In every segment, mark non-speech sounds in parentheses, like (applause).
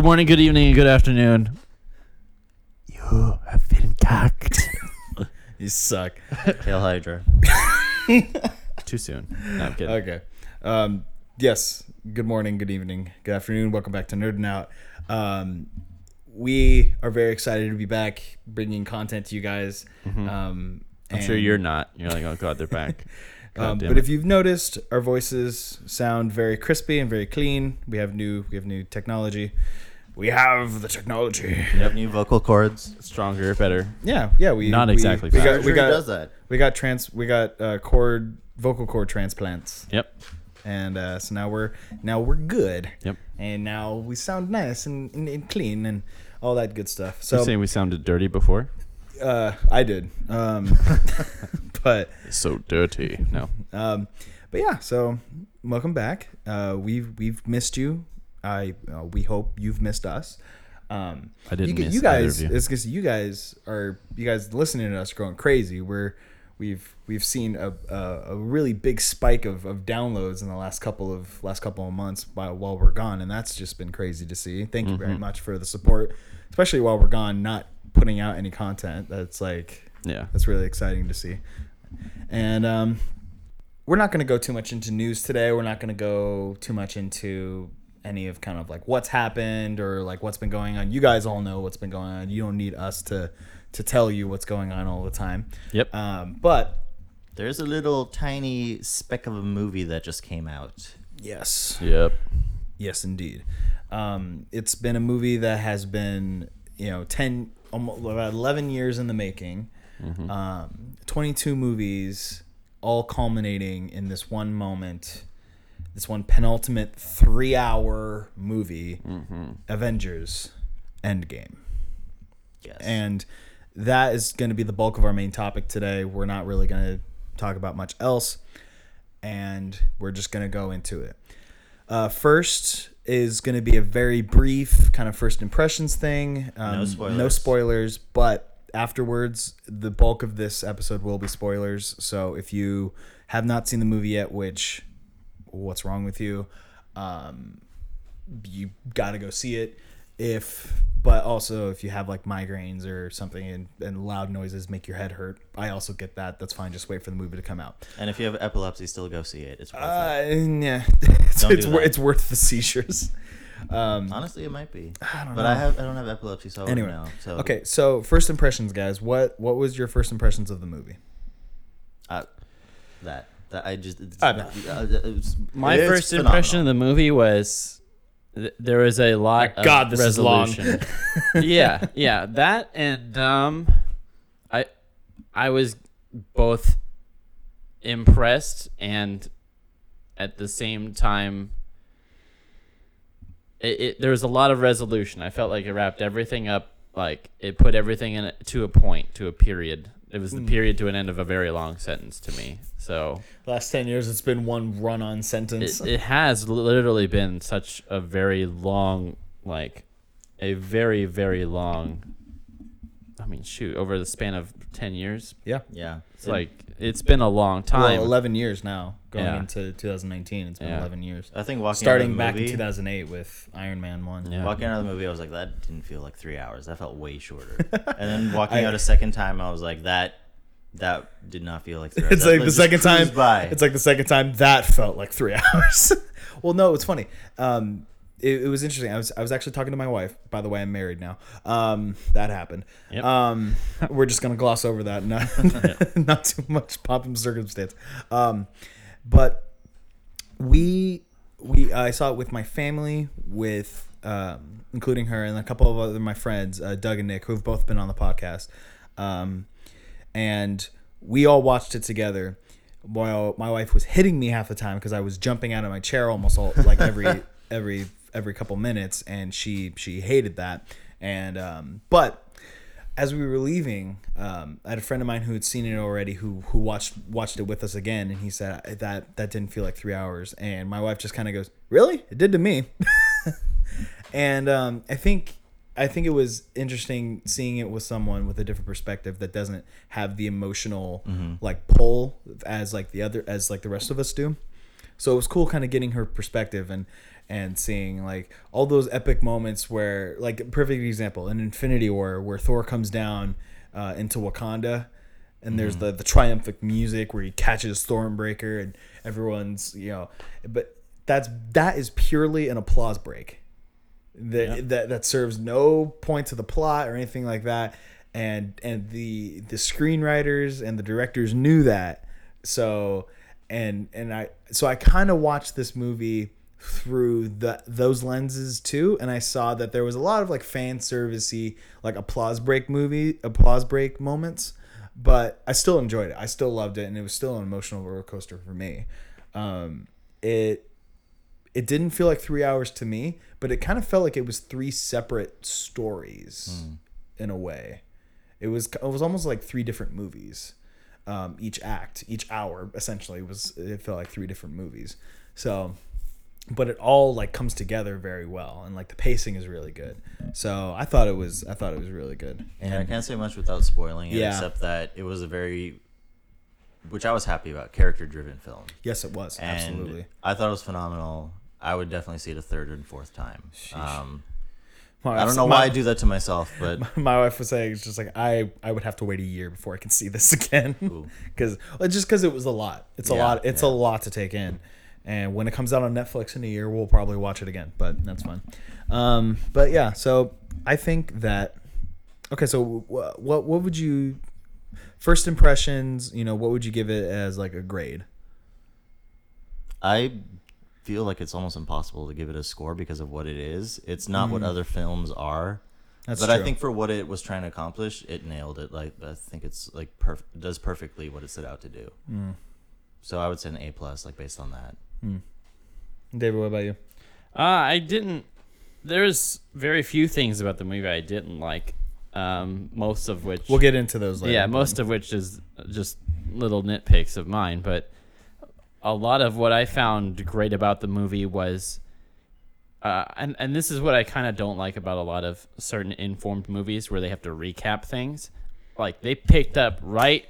Good morning, good evening, and good afternoon. You have been cocked. (laughs) You suck. Hail Hydra. (laughs) Too soon. No, I'm kidding. Okay. Um, yes. Good morning, good evening, good afternoon. Welcome back to Nerding Out. Um, we are very excited to be back, bringing content to you guys. Um, Mm-hmm. I'm sure and- you're not. You're like, oh god, they're back. (laughs) God Um, damn but it. if you've noticed, our voices sound very crispy and very clean. We have new, we have new technology. We have the technology. You have new vocal cords. stronger, better. Yeah, yeah. We Not we- exactly We fast. got, we got, does that. we got trans, we got uh, cord, vocal cord transplants. Yep. and uh, so now we're now we're good. Yep. And now we sound nice and, and, and clean and all that good stuff. So, So saying we sounded dirty before? uh, I did, um, (laughs) but So dirty. No. um, but yeah. So welcome back. Uh, we've we've missed you. I uh, we hope you've missed us. Um, I didn't you, miss you guys. you. It's because you guys are you guys listening to us going crazy. We're we've we've seen a, a, a really big spike of, of downloads in the last couple of last couple of months while, while we're gone, and that's just been crazy to see. Thank you Mm-hmm. very much for the support, especially while we're gone, not putting out any content. That's like Yeah. that's really exciting to see. And um, we're not going to go too much into news today. We're not going to go too much into any of kind of like what's happened or like what's been going on. You guys all know what's been going on. You don't need us to to tell you what's going on all the time. Yep. Um, but There's a little tiny speck of a movie that just came out. yes, Yep. yes, indeed. Um, it's been a movie that has been you know ten almost about eleven years in the making. Um, Twenty two movies, all culminating in this one moment. This one penultimate three hour movie, Avengers Endgame. Yes. And that is going to be the bulk of our main topic today. We're not really going to talk about much else. And we're just going to go into it. Uh, first is going to be a very brief kind of first impressions thing. Um, No spoilers. No spoilers, but afterwards, the bulk of this episode will be spoilers. So if you have not seen the movie yet, which, what's wrong with you? Um, you got to go see it if but also if you have like migraines or something and, and loud noises make your head hurt i also get that that's fine just wait for the movie to come out and if you have epilepsy, still go see it. It's worth it. uh, yeah it's, (laughs) Don't it's, wor- that. it's worth the seizures (laughs) um Honestly, it might be. I don't but know. I have I don't have epilepsy, so Anyway, no. So okay so first impressions guys what what was your first impressions of the movie uh, that that I just it's, Uh, uh, it's- My it's first impression of the movie was th- there was a lot My of God, this is long. resolution. (laughs) yeah, yeah, that and um, I I was both impressed and at the same time it, it there was a lot of resolution. I felt like it wrapped everything up like it put everything in it to a point, to a period. It was the hmm. period to an end of a very long sentence to me. So last 10 years it's been one run-on sentence it has literally been such a very long like a very very long i mean shoot over the span of 10 years yeah Yeah. it's like it's been a long time well 11 years now going Yeah. into 2019 it's been Yeah. 11 years I think walking starting out back of the in movie, 2008 with iron man 1 Yeah. Walking out of the movie, I was like, that didn't feel like three hours. That felt way shorter. (laughs) and then walking I- out a second time, I was like, that that did not feel like three hours. It's That like the second time. By. It's like the second time that felt like three (laughs) hours. well, no, it's funny. Um, it, it was interesting. I was I was actually talking to my wife. By the way, I'm married now. Um, that happened. Yep. Um, (laughs) we're just gonna gloss over that. Not (laughs) (laughs) not too much pomp and circumstance. Um, but we we I saw it with my family, with um, including her and a couple of other my friends, uh, Doug and Nick, who've both been on the podcast. Um, and we all watched it together while my wife was hitting me half the time because I was jumping out of my chair almost all like every every every couple minutes and she she hated that. And um but as we were leaving um I had a friend of mine who had seen it already who who watched watched it with us again and he said that that didn't feel like 3 hours. And my wife just kind of goes really? It did to me. (laughs) And um I think I think it was interesting seeing it with someone with a different perspective that doesn't have the emotional like pull as like the other as like the rest of us do. So it was cool kind of getting her perspective and and seeing like all those epic moments where like perfect example in Infinity War where Thor comes down uh, into Wakanda and there's the the triumphant music where he catches Stormbreaker and everyone's you know but that's that is purely an applause break. That Yeah. that that serves no point to the plot or anything like that. And and the the screenwriters and the directors knew that. So and and I so I kind of watched this movie through the those lenses too and I saw that there was a lot of like fan servicey like applause break movie applause break moments but I still enjoyed it I still loved it and it was still an emotional roller coaster for me um it it didn't feel like three hours to me, but it kind of felt like it was three separate stories in a way. It was it was almost like three different movies. Um, each act, each hour, essentially was it felt like three different movies. So, but it all like comes together very well, and like the pacing is really good. So I thought it was I thought it was really good. And I can't say much without spoiling it, Yeah. except that it was a very, which I was happy about, character-driven film. Yes, it was And absolutely. I thought it was phenomenal. I would definitely see it a third and fourth time. Um, I don't know my- why I do that to myself, but (laughs) my wife was saying it's just like I I would have to wait a year before I can see this (laughs) again because (laughs) just because it was a lot. It's a lot. It's a lot to take in. And when it comes out on Netflix in a year, we'll probably watch it again. But that's fine. Um, but yeah, so I think that okay. So what what would you first impressions? You know, what would you give it as like a grade? I feel like it's almost impossible to give it a score because of what it is. It's not what other films are. That's but true. I think for what it was trying to accomplish, it nailed it. Like I think it's like perf- does perfectly what it set out to do. So I would say an A plus, like based on that. David, what about you? Uh, I didn't. There's very few things about the movie I didn't like. Um, most of which We'll get into those later. yeah, most of which is just little nitpicks of mine. But a lot of what I found great about the movie was, uh, and and this is what I kind of don't like about a lot of certain informed movies where they have to recap things. Like they picked up right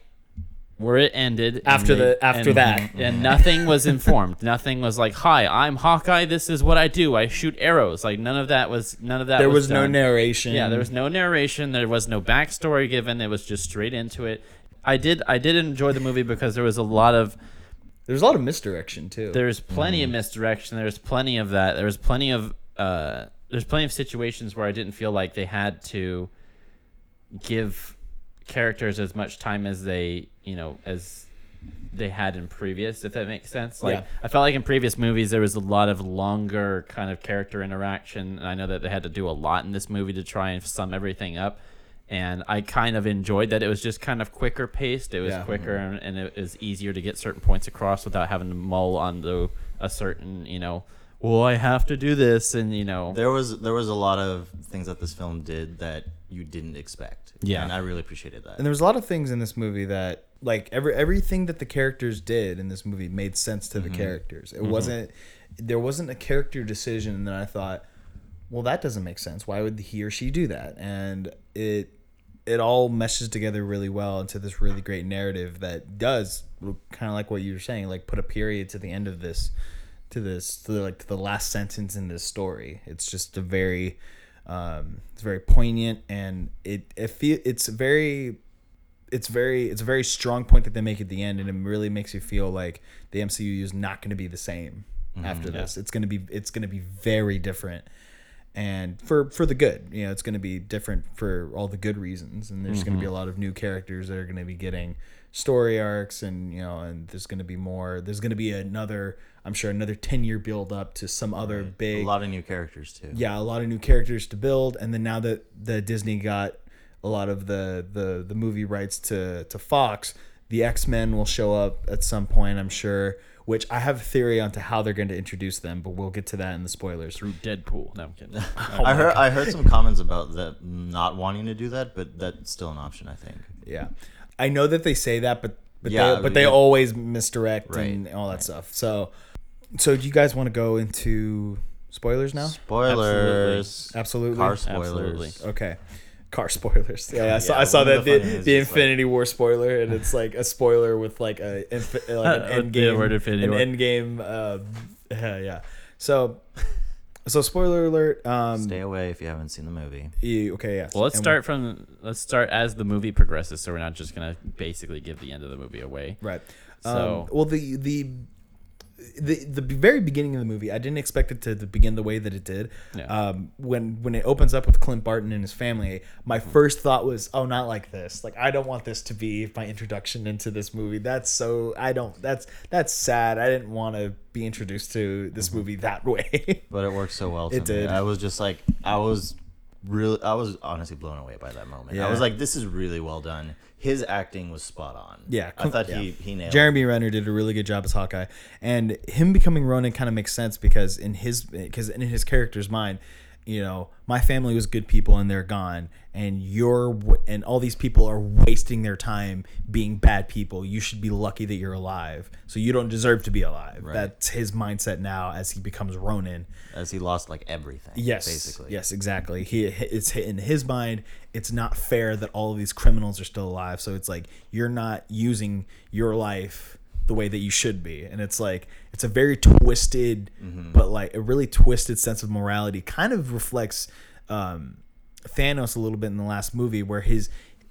where it ended After they- the- after and- that. and nothing was informed. (laughs) nothing was like, "Hi, I'm Hawkeye. This is what I do. I shoot arrows." Like none of that was none of that. there was, no narration. Yeah, there was no narration. There was no backstory given. It was just straight into it. I did I did enjoy the movie because there was a lot of There's a lot of misdirection too. there's plenty of misdirection. There's plenty of that. There was plenty of uh, there's plenty of situations where I didn't feel like they had to give characters as much time as they you know as they had in previous if that makes sense. Like Yeah. i felt like in previous movies there was a lot of longer kind of character interaction. And i know that they had to do a lot in this movie to try and sum everything up. And i kind of enjoyed that it was just kind of quicker paced. It was Yeah. quicker mm-hmm. and, and it was easier to get certain points across without having to mull onto a certain you know well i have to do this and you know. There was there was a lot of things that this film did that you didn't expect. Yeah. and I really appreciated that. and there was a lot of things in this movie that like every everything that the characters did in this movie made sense to the mm-hmm. characters it mm-hmm. wasn't there wasn't a character decision that i thought well that doesn't make sense why would he or she do that and it it all meshes together really well into this really great narrative that does kind of like what you were saying like put a period to the end of this to this to the, like to the last sentence in this story it's just a very um it's very poignant and it it feel it's very it's very it's a very strong point that they make at the end and it really makes you feel like the MCU is not going to be the same after this. It's going to be it's going to be very different and for for the good. You know it's going to be different for all the good reasons and there's going to be a lot of new characters that are going to be getting story arcs and you know and there's going to be more there's going to be another i'm sure another 10 year build up to some other big a lot of new characters too. yeah, a lot of new characters to build, and then now that the Disney got a lot of the the the movie rights to to Fox, the X Men will show up at some point, I'm sure. Which I have a theory onto how they're going to introduce them, but we'll get to that in the spoilers. through deadpool no i'm kidding (laughs) oh I heard I heard some comments about that not wanting to do that, but that's still an option. I think. Yeah, I know that they say that, but but Yeah, they, but they always misdirect Right, and all that stuff. So, so do you guys want to go into spoilers now? Spoilers. Absolutely. Car spoilers. Absolutely. Okay. car spoilers. Yeah, I saw, Yeah, I saw that the the, funny the just, like- Infinity War spoiler, and it's like a spoiler with like a infi- like an (laughs) end game, word Infinity an War. end game. Uh, (laughs) yeah, yeah. So, so spoiler alert. Um, Stay away if you haven't seen the movie. you- okay, yeah. Well, let's And- start from let's start as the movie progresses, so we're not just gonna basically give the end of the movie away. Right. So- um, well, the the. The, the very beginning of the movie, I didn't expect it to, begin the way that it did. Yeah. Um, when when it opens up with Clint Barton and his family, my Mm-hmm. first thought was, "Oh, not like this! Like I don't want this to be my introduction into this movie. That's so I don't. That's that's sad. I didn't want to be introduced to Mm-hmm. this movie that way. (laughs) But it worked so well. To It me. did. I was just like, I was really, I was honestly blown away by that moment. I was like, this is really well done. His acting was spot on. Yeah, I thought yeah. he he nailed. it. Jeremy Renner did a really good job as Hawkeye, and him becoming Ronin kind of makes sense because in his because in his character's mind, you know, my family was good people and they're gone, and you're and all these people are wasting their time being bad people. You should be lucky that you're alive, so you don't deserve to be alive. Right. That's his mindset now as he becomes Ronin. as he lost like everything. Yes, basically. Yes, exactly. He it's in his mind. It's not fair that all of these criminals are still alive. So it's like you're not using your life the way that you should be, and it's like it's a very twisted, but like a really twisted sense of morality. Kind of reflects um, Thanos a little bit in the last movie, where his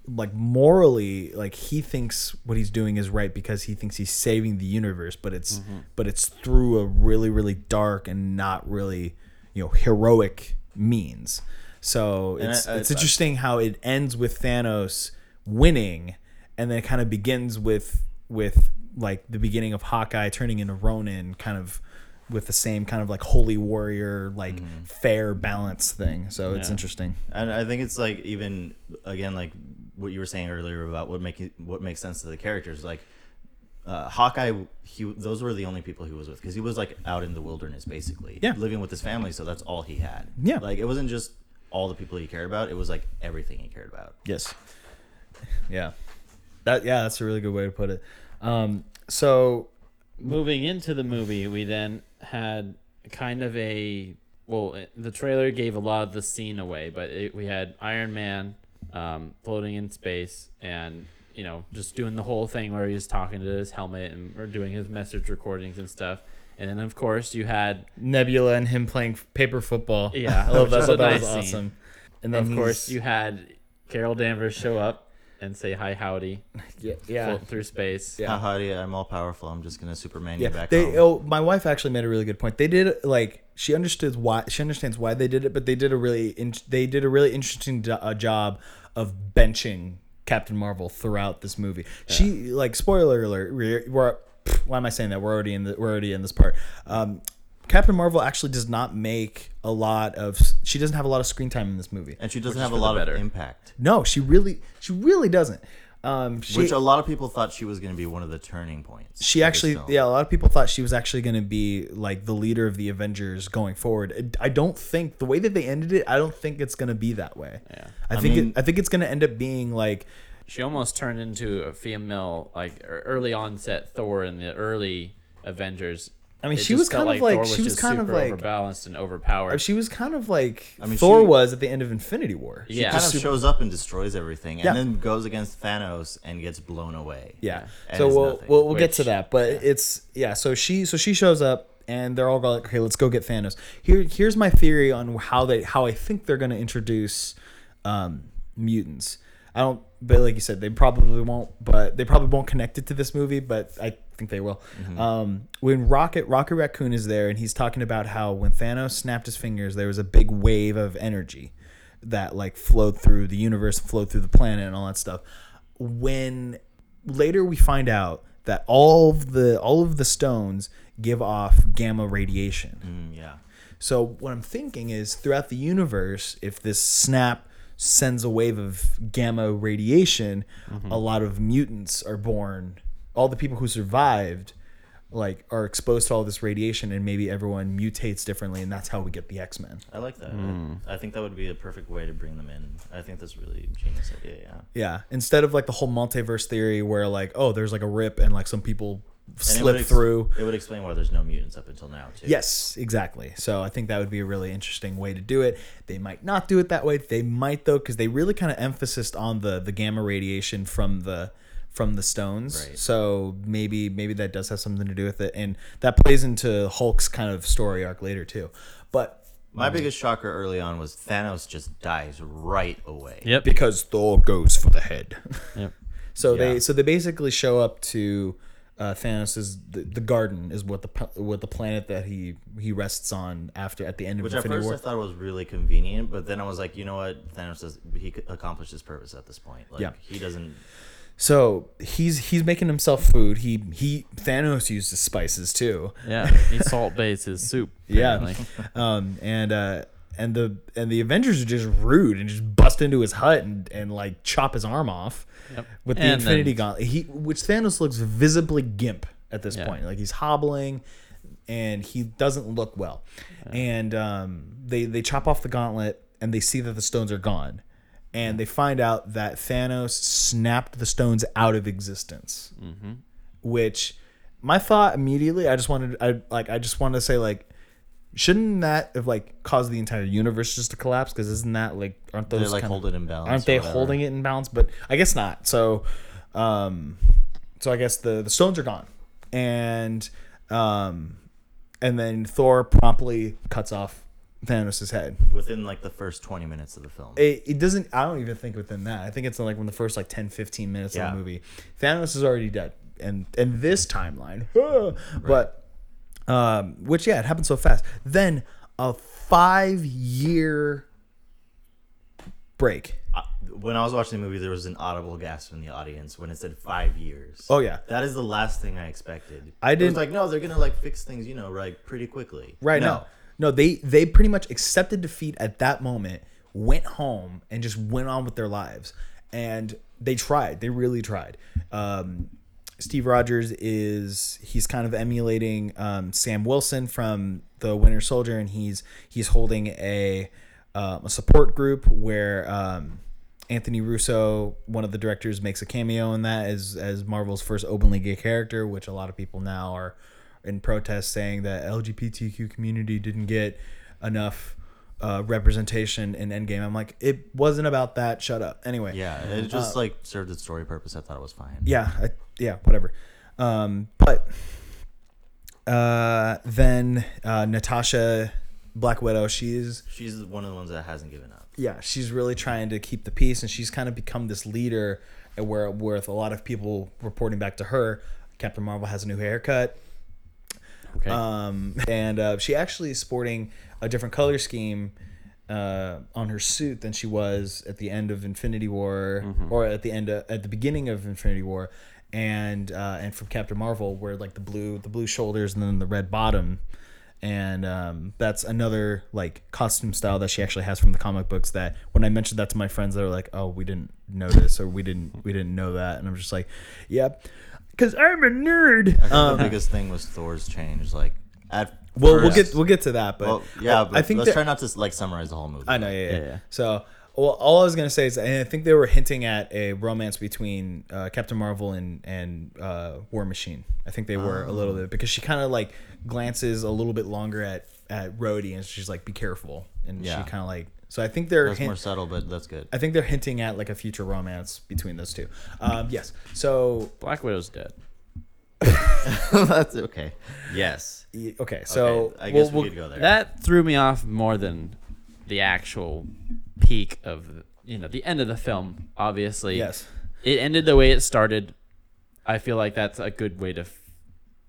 like morally like he thinks what he's doing is right because he thinks he's saving the universe but it's but it's through a really really dark and not really you know heroic means. So And it's I- I- it's interesting how it ends with Thanos winning and then it kind of begins with with like the beginning of Hawkeye turning into Ronin kind of with the same kind of like holy warrior like fair balance thing so it's Yeah. interesting And I think it's like even again like what you were saying earlier about what make what makes sense to the characters. Like uh, Hawkeye, he those were the only people he was with because he was like out in the wilderness basically, Yeah. living with his family. So that's all he had. Yeah. like it wasn't just all the people he cared about; it was like everything he cared about. Yes. Yeah. That yeah, that's a really good way to put it. Um, so moving into the movie, we then had kind of a well, the trailer gave a lot of the scene away, but it, we had Iron Man um, floating in space and you know just doing the whole thing where he's talking to his helmet and or doing his message recordings and stuff. And then of course you had Nebula and him playing paper football. Yeah, (laughs) I love that. I is thought a that was scene. awesome. And then of course you had Carol Danvers show up and say hi howdy, (laughs) yeah, yeah. float through space. Yeah. Yeah. Haha, yeah, I'm all powerful. I'm just gonna Superman Yeah, you back they. home. Oh, my wife actually made a really good point. They did like she understood why she understands why they did it, but they did a really in, they did a really interesting jo- uh, job of benching Captain Marvel throughout this movie. She like spoiler alert. We're, we're why am I saying that? We're already in the we're already in this part. Um, Captain Marvel actually does not make a lot of. She doesn't have a lot of screen time in this movie. and she doesn't have a lot of impact, No, she really she really doesn't. Um, she, which a lot of people thought she was gonna be one of the turning points. she actually yeah a lot of people thought she was actually going to be like the leader of the avengers going forward i don't think the way that they ended it i don't think it's going to be that way Yeah. i, I think mean- it, i think it's going to end up being like She almost turned into a female, like early onset Thor in the early Avengers. I mean, It she just was felt kind of like- Thor she was just kind of super like- overbalanced and overpowered. she was kind of like I mean, thor she- was at the end of infinity war She Yeah. kind Just of super- shows up and destroys everything, and Yeah. then goes against Thanos and gets blown away. yeah And so is we'll, nothing, we'll, we'll get to that but it's yeah so she so she shows up and they're all like okay let's go get thanos here here's my theory on how they how i think they're going to introduce um mutants i don't but like you said they probably won't but they probably won't connect it to this movie but i think they will. Um when rocket rocket raccoon is there and he's talking about how when thanos snapped his fingers there was a big wave of energy that like flowed through the universe flowed through the planet and all that stuff. When later we find out that all of the all of the stones give off gamma radiation. Mm, yeah. so what I'm thinking is throughout the universe, if this snap sends a wave of gamma radiation, a lot of mutants are born. All the people who survived, like, are exposed to all this radiation, and maybe everyone mutates differently, and that's how we get the X Men. I like that. Hmm. I think that would be a perfect way to bring them in. I think that's really genius idea. Yeah. Yeah, instead of like the whole multiverse theory, where like, oh, there's like a rip, and like some people And it slip ex- through. It would explain why there's no mutants up until now too. Yes, exactly. So I think that would be a really interesting way to do it. They might not do it that way. They might though, because they really kind of emphasized on the the gamma radiation from the from the stones. Right. So maybe maybe that does have something to do with it, and that plays into Hulk's kind of story arc later too. But My biggest shocker early on was Thanos just dies right away. Yep. because Thor goes for the head. Yep. (laughs) So they so they basically show up to uh, is the, the garden is what the what the planet that he he rests on after at the end of Which at first War. I thought was really convenient, but then I was like, you know what? Thanos does he c- accomplished his purpose at this point. Like Yeah. he doesn't. So he's he's making himself food. He he Thanos uses spices too. Yeah. He salt based his soup. (laughs) Yeah. Um and uh and the and the Avengers are just rude and just bust into his hut and, and like chop his arm off Yep. with the And Infinity then- Gauntlet. He which Thanos looks visibly gimp at this Yeah. point. Like he's hobbling and he doesn't look well. And um they they chop off the gauntlet and they see that the stones are gone. And they find out that Thanos snapped the stones out of existence. Mm-hmm. Which my thought immediately, I just wanted I like I just wanted to say like shouldn't that have like caused the entire universe just to collapse? Because isn't that like aren't those They like kinda- hold it in balance. aren't they whatever. holding it in balance? But i guess not. So um so i guess the the stones are gone. And um and then thor promptly cuts off thanos' head. Within like the first twenty minutes of the film? it, it doesn't i don't even think within that. I think it's like when the first like 10 15 minutes of the movie. Thanos is already dead. And and this timeline (laughs) but um which yeah it happened so fast then a five year break when I was watching the movie, there was an audible gasp in the audience when it said five years. oh yeah That is the last thing I expected. I didn't- like, no, they're gonna like fix things, you know, like pretty quickly. Right no. now. No, they they pretty much accepted defeat at that moment, went home and just went on with their lives. And they tried. They really tried. Um, Steve Rogers is he's kind of emulating um, Sam Wilson from the Winter Soldier, and he's he's holding a um, a support group where um, Anthony Russo, one of the directors, makes a cameo in that as as Marvel's first openly gay character, which a lot of people now are in protest saying that LGBTQ community didn't get enough uh, representation in Endgame. I'm like, it wasn't about that. Shut up. Anyway, Yeah, it just like served its story purpose. I thought it was fine. Uh, yeah, I, yeah, whatever. Um, but uh, then uh, Natasha Black Widow, she's She's one of the ones that hasn't given up. yeah, she's really trying to keep the peace, and she's kind of become this leader. uh, Where with a lot of people reporting back to her, Captain Marvel has a new haircut. Okay. Um, and uh, she actually is sporting a different color scheme uh, on her suit than she was at the end of Infinity War, or at the end of, at the beginning of Infinity War, and uh, and from Captain Marvel, where like the blue the blue shoulders and then the red bottom. And um, that's another like costume style that she actually has from the comic books. That when I mentioned that to my friends, they were like, "Oh, we didn't notice, or we didn't we didn't know that." And I'm just like, "Yep, because I'm a nerd." I think Um, the biggest thing was Thor's change. Like at Well, we'll get we'll get to that, but well, yeah, I- but I think let's that- try not to like summarize the whole movie. I know, yeah, yeah. Yeah, yeah. So, well, all I was gonna say is, and I think they were hinting at a romance between uh, Captain Marvel and and uh, War Machine. I think they were a little bit because she kind of like glances a little bit longer at at Rhodey, and she's like, "Be careful," and Yeah. she kind of like. So I think they're That's hint- more subtle, but that's good. I think they're hinting at like a future romance between those two. Um, yes. So Black Widow's dead. (laughs) that's okay. Yes. y- okay. So okay, I guess we could go there. That threw me off more than the actual peak of you know the end of the film. Obviously, yes. it ended the way it started. I feel like that's a good way to f-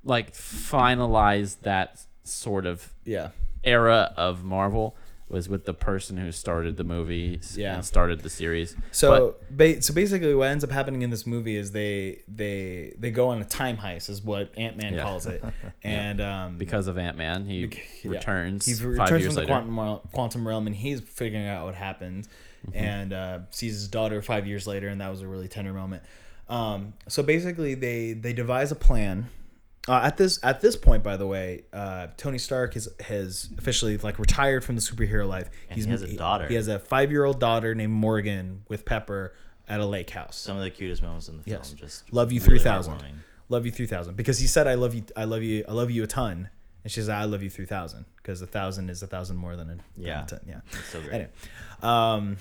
like finalize that sort of Yeah. era of Marvel was with the person who started the movies Yeah. and started the series. So, ba- so basically, what ends up happening in this movie is they they they go on a time heist, is what Ant Man Yeah. calls it, (laughs) and um, because of Ant Man, he yeah. returns he returns from the later. quantum realm, quantum realm, and he's figuring out what happened, Mm-hmm. and uh, sees his daughter five years later, and that was a really tender moment. Um, so basically, they they devise a plan. Uh, at this at this point, by the way, uh, Tony Stark has has officially like retired from the superhero life. And he has a daughter. He has a five year old daughter named Morgan with Pepper at a lake house. Some of the cutest moments in the film. Yes. Just Love you really 3000. heartwarming. love you 3000 because he said I love you I love you I love you a ton and she said I love you 3000 because a thousand is a thousand more than a than a Yeah. ton. yeah It's so great. anyway um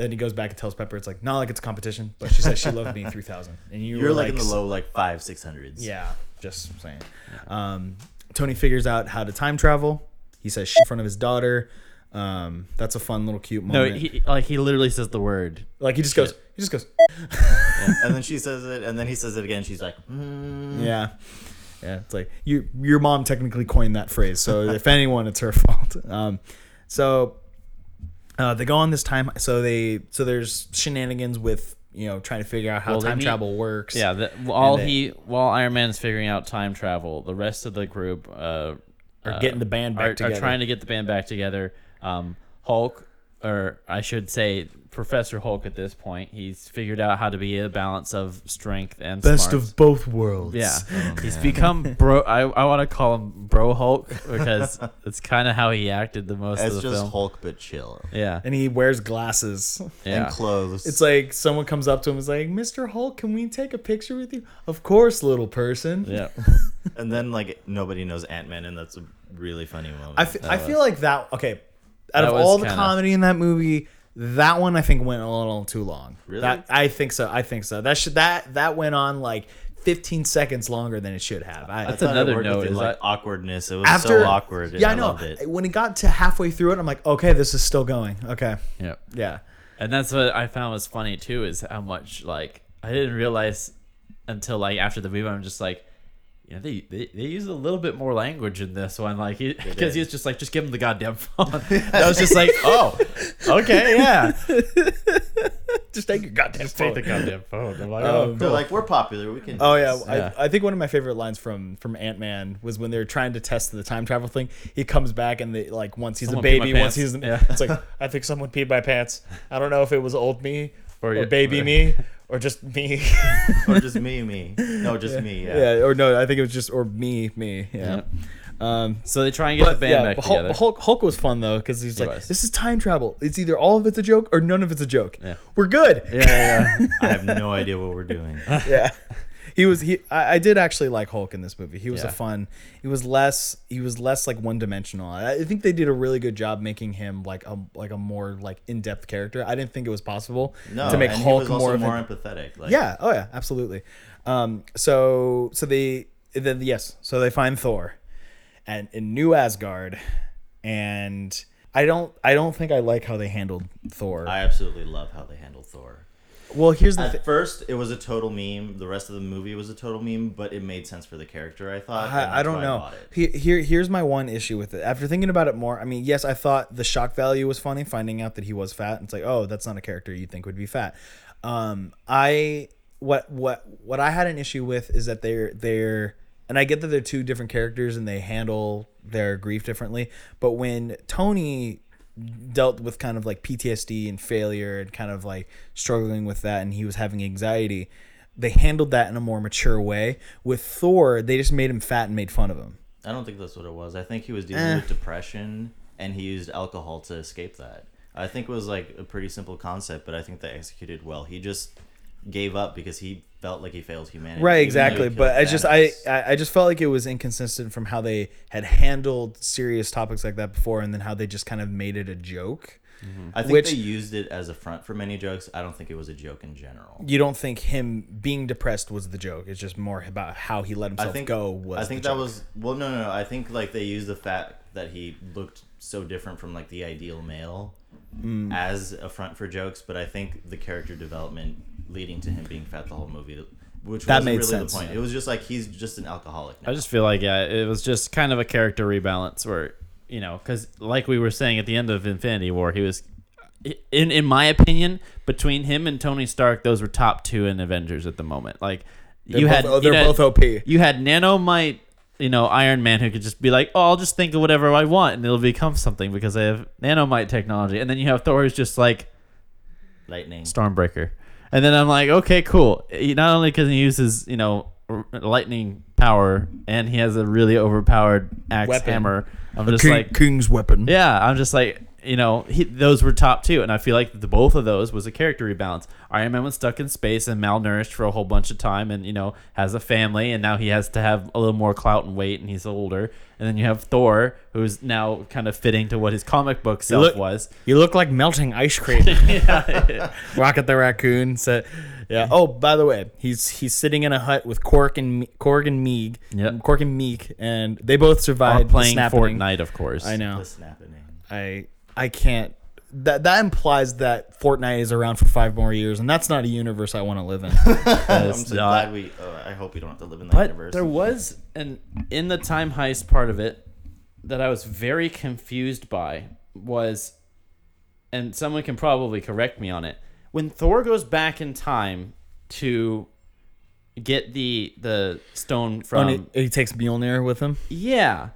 then he goes back and tells Pepper it's like not like it's a competition but she says she loved me (laughs) 3000 and you You're were like, in the low like five six hundreds. yeah just saying um Tony figures out how to time travel he says shit in front of his daughter um that's a fun little cute moment. No, moment he like he literally says the word. like he just goes he just goes (laughs) and then she says it, and then he says it again. She's like, mm. Yeah. Yeah, it's like you your mom technically coined that phrase, so if (laughs) anyone, it's her fault. Um, so uh, they go on this time. So they so there's shenanigans with you know trying to figure out how Well, they time meet- travel works. Yeah, the, while they- he while Iron Man's figuring out time travel, the rest of the group uh, Are uh, getting the band back are, together. Are trying to get the band back together. Um, Hulk, or I should say Professor Hulk, at this point, he's figured out how to be a balance of strength and best smarts. of both worlds. Yeah, Oh, he's become bro. I, I want to call him Bro Hulk because it's kind of how he acted the most it's of the just film. Hulk but chill Yeah, and he wears glasses. yeah. and clothes. It's like someone comes up to him and is like, "Mr. Hulk, can we take a picture with you?" Of course, little person. yeah. (laughs) and then like nobody knows Ant Man, and that's a really funny moment. I, I feel like that. Okay, out That of all the kinda- comedy in that movie, that one I think went a little too long. Really? That I think so. I think so. That should that that went on like 15 seconds longer than it should have. I, I That's thought it another worked with note, is like awkwardness. It was so awkward. and Yeah, I I know. loved it. When it got to halfway through it, I'm like, okay, this is still going. Okay, yeah. yeah. And that's what I found was funny too, is how much like I didn't realize until like after the movie, I'm just like, you know, they they, they use a little bit more language in this one, like because did. he was just like, just give him the goddamn (laughs) phone. I was just like, oh, okay, yeah, (laughs) Just take your goddamn just take the goddamn phone. I'm like, oh, Um, They're like, we're popular. We can. do Oh yeah, this." Yeah. I, I think one of my favorite lines from from Ant Man was when they're trying to test the time travel thing. He comes back and they like once he's Someone a baby, once he's Yeah. it's like I think someone peed my pants. I don't know if it was old me or, Or- baby or- me or just me. or just me, me. No, just me. Yeah. yeah. or no, I think it was just or me, me. Yeah. Yep. Um, So they try and get the band yeah, back Hulk, together. Hulk, Hulk was fun though because he's He like, was. this is time travel. It's either all of it's a joke or none of it's a joke. Yeah. We're good. yeah, yeah, yeah. I have no (laughs) idea what we're doing. yeah he was he I, I did actually like hulk in this movie. He was a fun he was less he was less like one-dimensional. I, I think they did a really good job making him like a like a more like in-depth character. I didn't think it was possible No, to make hulk more more a, empathetic. Like, yeah. Oh yeah. Absolutely. Um so so they then yes. So they find thor and in new asgard and i don't i don't think i like how they handled thor. I absolutely love how they handled Thor. Well here's the At thing first, it was a total meme. The rest of the movie was a total meme, but it made sense for the character. I thought. I, I don't know. it. Here, here's my one issue with it. After thinking about it more, I mean, yes, I thought the shock value was funny, finding out that he was fat. It's like, oh, that's not a character you think would be fat. Um, I what what what I had an issue with is that they're they're and I get that they're two different characters and they handle their grief differently. But when Tony dealt with kind of like PTSD and failure and kind of like struggling with that and he was having anxiety, they handled that in a more mature way. With Thor, they just made him fat and made fun of him. I don't think that's what it was. I think he was dealing Eh. with depression, and he used alcohol to escape that. I think it was like a pretty simple concept, but I think they executed well. He just gave up because he felt like he failed humanity. Right, even though he exactly. But I just I I just felt like it was inconsistent from how they had handled serious topics like that before, and then how they just kind of made it a joke. I think which- they used it as a front for many jokes. I don't think it was a joke in general. You don't think him being depressed was the joke? It's just more about how he let himself I think go. Was I think that joke. was well no no no I think like they used the fact that he looked so different from like the ideal male Mm. as a front for jokes, but I think the character development leading to him being fat the whole movie, which That wasn't made really sense. the point. It was just like he's just an alcoholic. Now. I just feel like yeah, it was just kind of a character rebalance where you know, because like we were saying at the end of Infinity War, he was, in in my opinion, between him and Tony Stark, those were top two in Avengers at the moment. Like They're you both- had, oh, you they're had- both OP. You had Nanomite, you know, Iron Man, who could just be like, "Oh, I'll just think of whatever I want, and it'll become something because I have Nanomite technology." And then you have Thor, who's just like lightning. Stormbreaker, and then I'm like, "Okay, cool." He, not only because he uses, you know, r- lightning power, and he has a really overpowered axe Weapon. hammer. I'm just King- like, King's weapon. yeah, I'm just like, you know, he, those were top two, and I feel like the both of those was a character rebalance. Iron Man was stuck in space and malnourished for a whole bunch of time, and you know has a family, and now he has to have a little more clout and weight, and he's older. And then you have Thor, who's now kind of fitting to what his comic book self look- was. You look like melting ice cream. (laughs) (laughs) Rocket the raccoon said, "Yeah." Oh, by the way, he's he's sitting in a hut with Cork and Me- Korg and Miek. Yep. Cork and Miek, and they both survived the playing snapping. Fortnite, of course. I know. The snapping. I I can't. That that implies that Fortnite is around for five more years, and that's not a universe I want to live in. (laughs) (laughs) I'm It's so not- glad we. Uh, I hope we don't have to live in that But universe. there was an in the time heist part of it that I was very confused by was, and someone can probably correct me on it. When Thor goes back in time to get the the stone from, and he, he takes Mjolnir with him. yeah,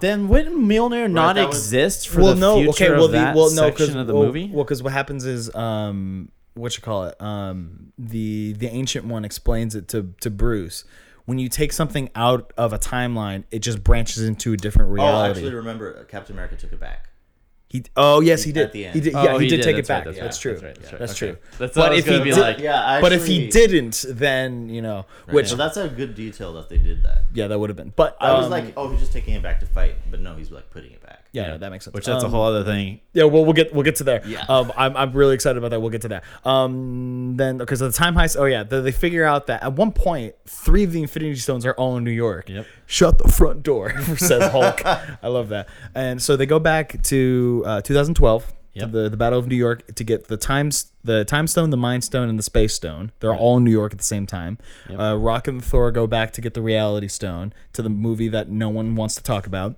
then wouldn't Mjolnir not that was- exist for well, the no, future okay, well, of the that well, no, because section of the well, movie? well, because what happens is, um, what you call it, um, the the ancient one explains it to to Bruce. When you take something out of a timeline, it just branches into a different reality. Oh, reality. actually, remember uh, Captain America took it back. He oh yes he At did the end. he did Oh, yeah he, he did, did, take it that's right, back that's that's, right, true that's right, that's right. that's Okay. true That's but if he be did like. Yeah, but if he actually- didn't then you know which so that's a good detail that they did that. yeah that would have been but I was um, like, oh, he's just taking it back to fight, but no, he's like putting it back. Yeah, that makes sense Which that's a Um, whole other thing. Yeah, well, we'll get we'll get to there. Yeah. Um, I'm, I'm really excited about that. We'll get to that. Um, then because the time heist. Oh yeah, they, they figure out that at one point three of the Infinity Stones are all in New York. Yep. Shut the front door, (laughs) says Hulk. I love that. And so they go back to uh, 2012. Yep. To the, the Battle of New York to get the times the time stone, the mind stone, and the space stone. They're all in New York at the same time. Yep. Uh, Rock and Thor go back to get the Reality Stone to the movie that no one wants to talk about.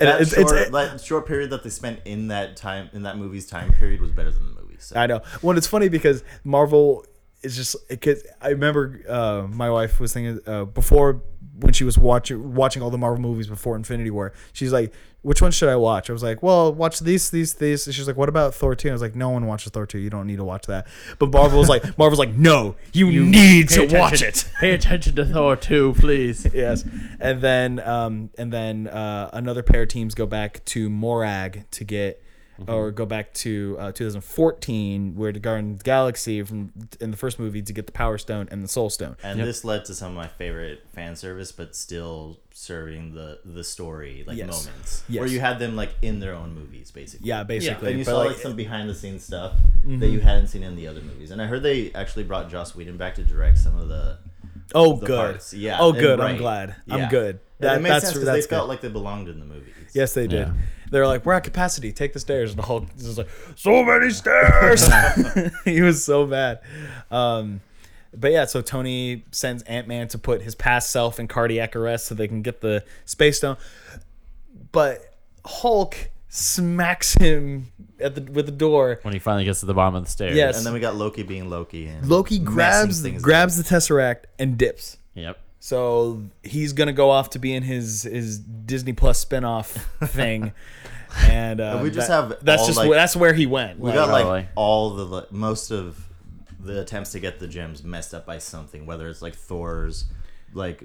And That it's- short, it's- that short period that they spent in that time in that movie's time period was better than the movie. So. I know. Well, it's funny because Marvel is just because I remember uh, my wife was thinking uh, before when she was watching watching all the Marvel movies before Infinity War. She's like, "Which one should I watch?" I was like, "Well, watch these, these, these." And she's like, "What about Thor 2? I was like, "No one watches Thor 2. You don't need to watch that." But Marvel was like, Marvel's like, "No, you, need to watch it." (laughs) Pay attention to Thor 2, please. (laughs) yes, and then um, and then uh, another pair of teams go back to Morag to get, or go back to uh, 2014, where the Guardians of the Galaxy from in the first movie to get the Power Stone and the Soul Stone. And Yep. this led to some of my favorite fan service, but still serving the the story like Yes. moments Yes. where you had them like in their own movies, basically. Yeah, basically. and you but saw like, like some behind the scenes stuff Mm-hmm. that you hadn't seen in the other movies. And I heard they actually brought Joss Whedon back to direct some of the. Oh, the good. parts. Yeah. Oh, and good. I'm glad. Yeah. I'm good. And That, it makes that's sense because that's they felt good. like they belonged in the movies. Yes, they did. Yeah. They were like, "We're at capacity. Take the stairs." And the Hulk is like, "So many stairs." (laughs) (laughs) he was so bad. Um, but yeah, so Tony sends Ant Man to put his past self in cardiac arrest so they can get the space stone. But Hulk smacks him at the with the door. When he finally gets to the bottom of the stairs. Yes. And then we got Loki being Loki. And Loki messing grabs things grabs the Tesseract and dips. Yep. So he's gonna go off to be in his his Disney Plus spinoff (laughs) thing, and uh, And we just that- have that's all, just like- where, that's where he went. We Like, got Probably. like all the like, most of the attempts to get the gems messed up by something, whether it's like Thor's like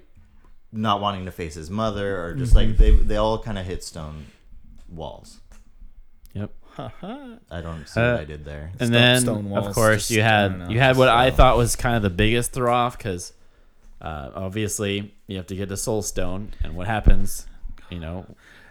not wanting to face his mother, or just like they they all kind of hit stone walls. Yep. (laughs) I don't see Uh, what I did there. And Stone- then, stone walls, of course, just- you I had don't know, you had just what I stone. thought was kind of the biggest throw off because uh, obviously you have to get the Soul Stone, and what happens, you know,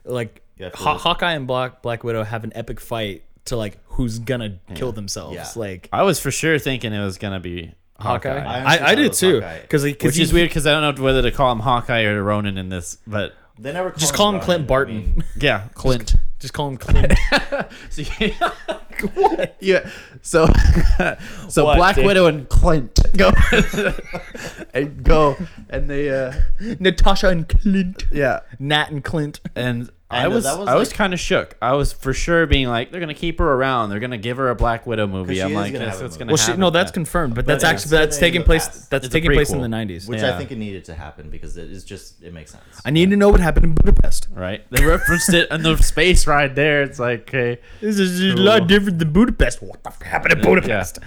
like You have to Haw- Hawkeye and Black Black Widow have an epic fight to like who's gonna kill themselves. Yeah. Like I was for sure thinking it was gonna be Hawkeye. Hawkeye, I I, honestly I, thought it did was too Hawkeye. because which is weird because I don't know whether to call him Hawkeye or Ronin in this, but They never call Just call him Ronin, Clint I Barton. mean, yeah, Clint. Just call him Clint. (laughs) (laughs) So, yeah. So, (laughs) so What, Black dude? Widow and Clint go and go, and they, uh, Natasha and Clint. yeah, Nat and Clint. and. I I was, was I was kind of shook. I was for sure being like, they're gonna keep her around. They're gonna give her a Black Widow movie. I'm like, gonna that's have what's movie. gonna Well, she, no, that's confirmed. But, But that's actually that's taking place. past. That's It's taking place in the '90s. which Yeah. I think it needed to happen because it is just it makes sense. I need to know what happened in Budapest. right. They referenced it in the (laughs) space ride there. It's like, okay, This is a Cool. lot different than Budapest. What the f- happened in Yeah. Budapest?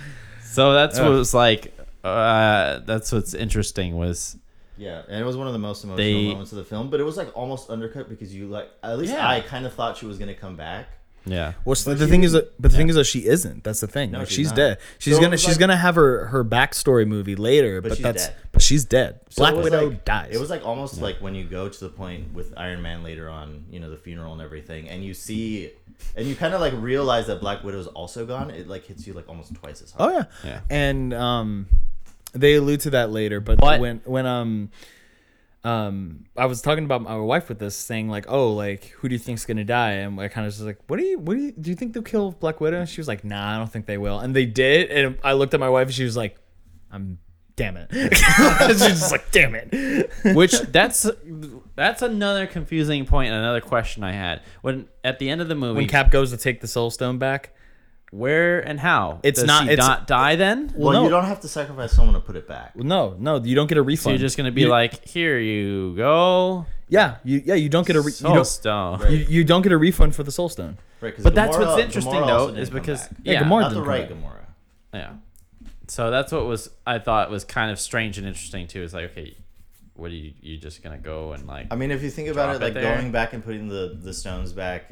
so that's Ugh. what was like. Uh, that's what's interesting was Yeah, and it was one of the most emotional They- moments of the film, but it was like almost undercut because you like at least Yeah. I kind of thought she was gonna come back, Yeah. Well, so the thing is, that, but the thing is that she isn't. That's the thing. No, like, she's she's not. dead. She's So it gonna was she's like- gonna have her her backstory movie later, but, she's that's dead. but she's dead. So Black it was Widow like- dies. It was like almost like when you go to the point with Iron Man later on, you know, the funeral and everything, and you see, and you kind of like realize that Black Widow's also gone. It like hits you like almost twice as hard. oh yeah, Yeah. and um, they allude to that later. But What? when when um. Um, I was talking about my wife with this, saying like, "Oh, like, who do you think's gonna die?" And I kind of was like, "What do you, what do you, do you think they'll kill Black Widow?" And she was like, "Nah, I don't think they will." And they did, and I looked at my wife, and she was like, "I'm, damn it." (laughs) She's just like, "Damn it." (laughs) Which that's that's another confusing point and another question I had when at the end of the movie when Cap goes to take the Soul Stone back, where and how It's Does not- she it's- not die then Well, no. you don't have to sacrifice someone to put it back. No, no, you don't get a refund. so you're just gonna be You- like here you go yeah, you yeah, you don't get a re- you Soul don't Stone Right. you, you don't get a refund for the Soul Stone. Right, 'cause but that's Gamora- what's interesting Gamora though also is didn't come because back. Yeah, yeah Gamora not the didn't right come Gamora. yeah so that's what was I thought was kind of strange and interesting too is like okay what are you you just gonna go and like I mean, if you think about Drop it, it like there. going back and putting the the stones back,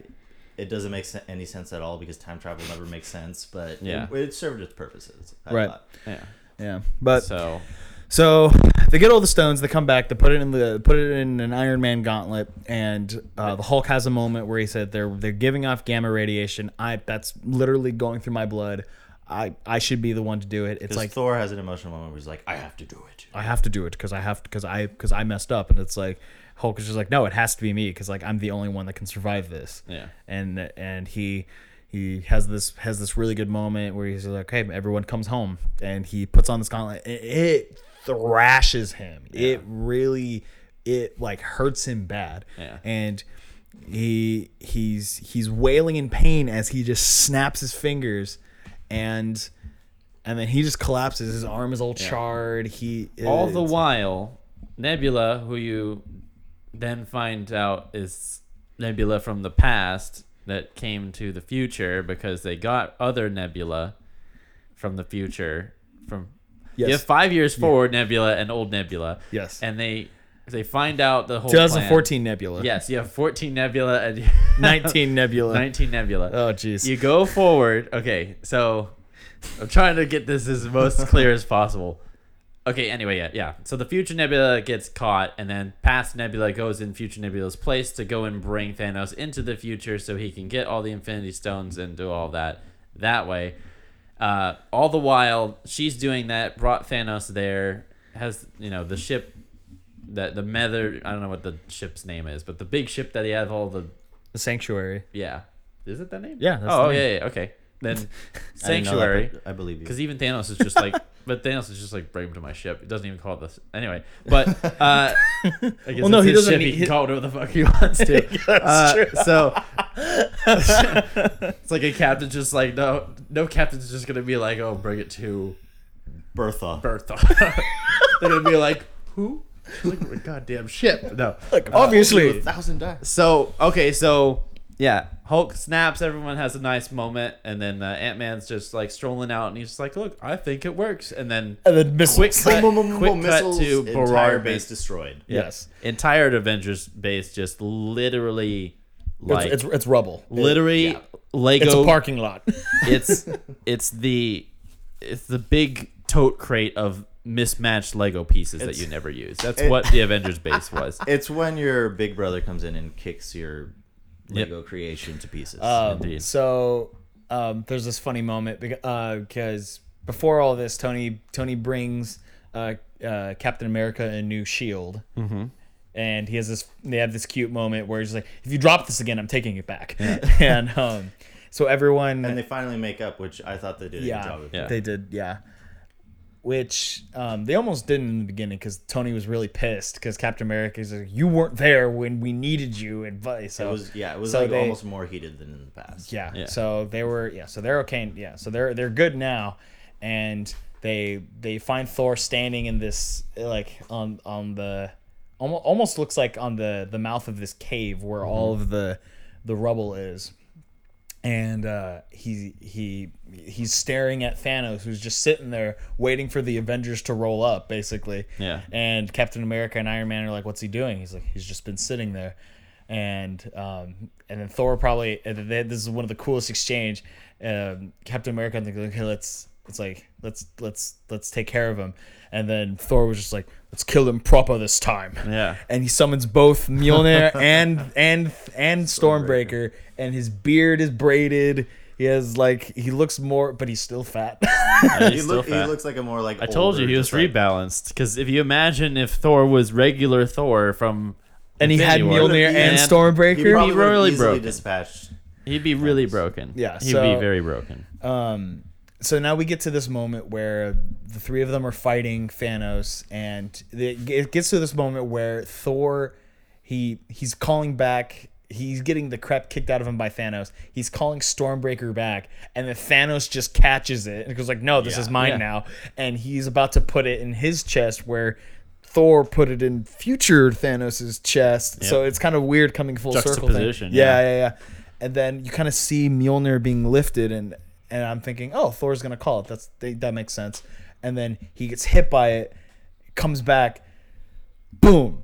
it doesn't make any sense at all because time travel never makes sense. But Yeah. it, it served its purposes. I Right. thought. yeah Yeah, but so So they get all the stones. They come back. They put it in the put it in an Iron Man gauntlet, and uh, the Hulk has a moment where he said they're they're giving off gamma radiation. I that's literally going through my blood. I I should be the one to do it. It's like Thor has an emotional moment where he's like, "I have to do it." I have to do it because I have because I because I messed up, and it's like Hulk is just like no, it has to be me because like I'm the only one that can survive this. yeah and and he he has this has this really good moment where he's like, "Okay, everyone comes home," and he puts on this gauntlet. It, it thrashes him. It really it like hurts him bad. Yeah. and he he's he's wailing in pain as he just snaps his fingers, and and then he just collapses. His arm is all charred. He all the while Nebula who you then find out is Nebula from the past that came to the future because they got other Nebula from the future from you Yes. have five years forward Nebula and old Nebula Yes. and they they find out the whole plan. 2014 Nebula. yes you have 14 Nebula and (laughs) 19 Nebula. 19 Nebula Oh jeez. you go forward. Okay, so I'm trying to get this as most clear as possible. Okay, anyway, yeah, yeah. So the future Nebula gets caught, and then past Nebula goes in future Nebula's place to go and bring Thanos into the future so he can get all the Infinity Stones and do all that that way. Uh, all the while, she's doing that, brought Thanos there, has, you know, the ship that the Mether, I don't know what the ship's name is, but the big ship that he had all the the sanctuary. yeah. Is it that name? Yeah, that's oh, the name. yeah, yeah. Okay. Then (laughs) I that, Sanctuary. but I believe you. Because even Thanos is just like, (laughs) but Thanos is just like, bring him to my ship. It doesn't even call it this. Anyway, but uh, (laughs) I guess Well, no, he doesn't ship. need- He he- can call it whatever the fuck he wants to. uh, So it's like a captain just like, no, no captain's just gonna be like, oh, bring it to Bertha. Bertha. They're gonna be like, who? Like goddamn ship. No. Like obviously, a thousand dice. So okay, so yeah, Hulk snaps. Everyone has a nice moment, and then uh, Ant Man's just like strolling out, and he's just like, "Look, I think it works." And then and then missiles. quick cut, quick boom, cut missiles, to entire base destroyed. Yes, entire Avengers base just literally like it's, it's it's rubble. literally yeah. Lego. It's a parking lot. (laughs) It's it's the it's the big tote crate of mismatched Lego pieces that you never use. That's it- what the Avengers base was. (laughs) It's when your big brother comes in and kicks your Yep. Lego creation to pieces. Um, so um, there's this funny moment because before all this, Tony Tony brings uh, uh, Captain America a new shield. Mm-hmm. And he has this. They have this cute moment where he's like, "If you drop this again, I'm taking it back." (laughs) and um, so everyone and they finally make up, which I thought they did a yeah, good job of. Yeah. they did, yeah. Which um, they almost didn't in the beginning because Tony was really pissed because Captain America's like, "You weren't there when we needed you." Advice. So It was yeah, it was so like they- almost more heated than in the past. yeah. Yeah. So they were yeah. So they're okay. Yeah. So they're they're good now, and they they find Thor standing in this like on on the almost almost looks like on the the mouth of this cave where all of the the rubble is. And uh, he he he's staring at Thanos, who's just sitting there waiting for the Avengers to roll up, basically. Yeah. And Captain America and Iron Man are like, "What's he doing?" He's like, "He's just been sitting there." and um, and then Thor probably this is one of the coolest exchange. Um, Captain America, I think, okay, let's it's like let's let's let's take care of him, and then Thor was just like, let's kill him proper this time. Yeah. and he summons both Mjolnir (laughs) and and and Stormbreaker, and his beard is braided. He has like he looks more, but he's still fat. (laughs) Yeah, He, he's still look, he fat. looks like a more like. I told you he was like- rebalanced because if you imagine if Thor was regular Thor from and he had Infinity War, Mjolnir and and He Stormbreaker. probably would be really easily broken. dispatched. he'd be really broken. Yeah, he'd so- be very broken. Um, so now we get to this moment where the three of them are fighting Thanos, and it it gets to this moment where Thor, he he's calling back. He's getting the crap kicked out of him by Thanos. He's calling Stormbreaker back, and then Thanos just catches it and goes like, "No, this Yeah. is mine Yeah. now." And he's about to put it in his chest, where Thor put it in future Thanos's chest. So it's kind of weird coming full circle. thing. Yeah, yeah. yeah, yeah. And then you kind of see Mjolnir being lifted, and and I'm thinking, oh, Thor's gonna call it. That's that makes sense. And then he gets hit by it, comes back, boom,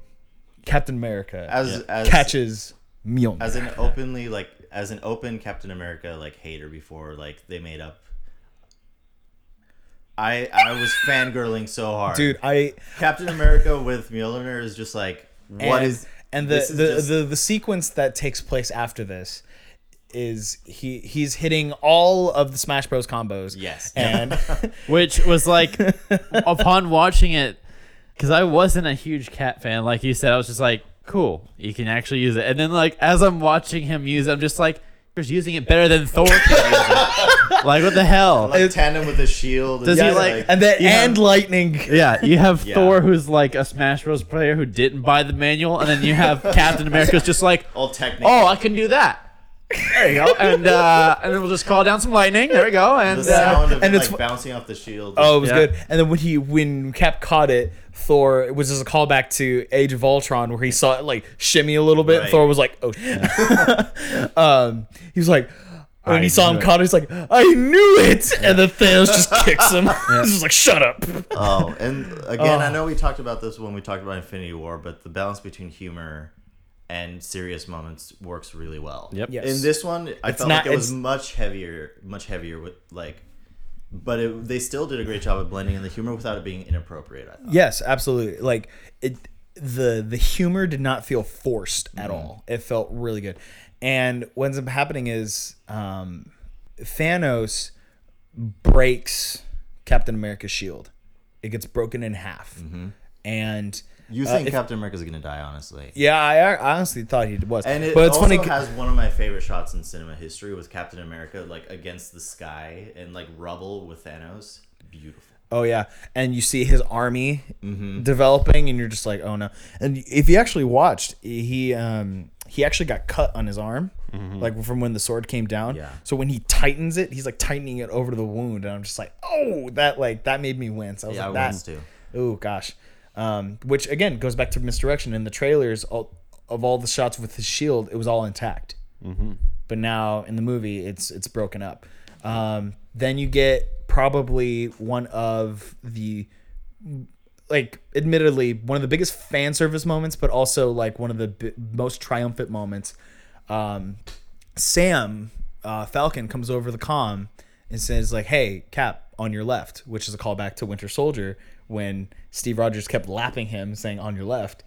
Captain America As as catches Mjolnir. as an openly like as an open Captain America like hater before like they made up. I I was fangirling so hard, Dude, I Captain America with Mjolnir is just like what and, is and the the, just- the the sequence that takes place after this is he he's hitting all of the Smash Bros combos. Yes. and (laughs) Which was like, (laughs) upon watching it, because I wasn't a huge cat fan, like you said, I was just like, cool, you can actually use it. And then like as I'm watching him use it, I'm just like, he's using it better than Thor can use it. (laughs) Like what the hell? like tandem with the shield? Does he just, like- and then Yeah. and lightning. Yeah, you have Yeah. Thor who's like a Smash Bros player who didn't buy the manual, and then you have Captain America's just like, all technical? oh, I can do that. There you go, (laughs) and uh, and then we'll just call down some lightning. There we go, and the uh, sound of and it, it's like bouncing off the shield. Oh, it was Yeah. good. And then when he when Cap caught it, Thor it was just a callback to Age of Ultron where he saw it like shimmy a little bit. And Right. Thor was like, "Oh." shit." (laughs) um, he was like. When I he saw him it. caught it, he's like, "I knew it!" And then Thanos just (laughs) kicks him. He's just like, "Shut up!" Oh, and again, I Oh. know we talked about this when we talked about Infinity War, but the balance between humor and serious moments works really well. Yep. Yes. In this one, I It's felt not- like it was much heavier, much heavier with like, but it, they still did a great job of blending in the humor without it being inappropriate. I thought. Yes, absolutely. Like it, the the humor did not feel forced at all. It felt really good. And what ends up happening is um, Thanos breaks Captain America's shield. It gets broken in half, and You uh, think if- Captain is gonna die, honestly? yeah, I, I honestly thought he was. And it but it's also funny. has one of my favorite shots in cinema history with Captain America, like against the sky and like rubble with Thanos. Beautiful. Oh yeah, and you see his army Mm-hmm. developing, and you're just like, oh no. And if you actually watched, he um he actually got cut on his arm, like from when the sword came down. Yeah. So when he tightens it, he's like tightening it over to the wound, and I'm just like, oh, that like that made me wince. I was Yeah, I like, that. was too. Oh gosh. Um, which again goes back to misdirection. In the trailers, all, of all the shots with his shield, it was all intact. But now in the movie, it's it's broken up. Um, then you get probably one of the like admittedly one of the biggest fan service moments but also like one of the bi- most triumphant moments um, sam uh, falcon comes over the comm and says like hey cap on your left which is a callback to winter soldier when steve rogers kept lapping him saying on your left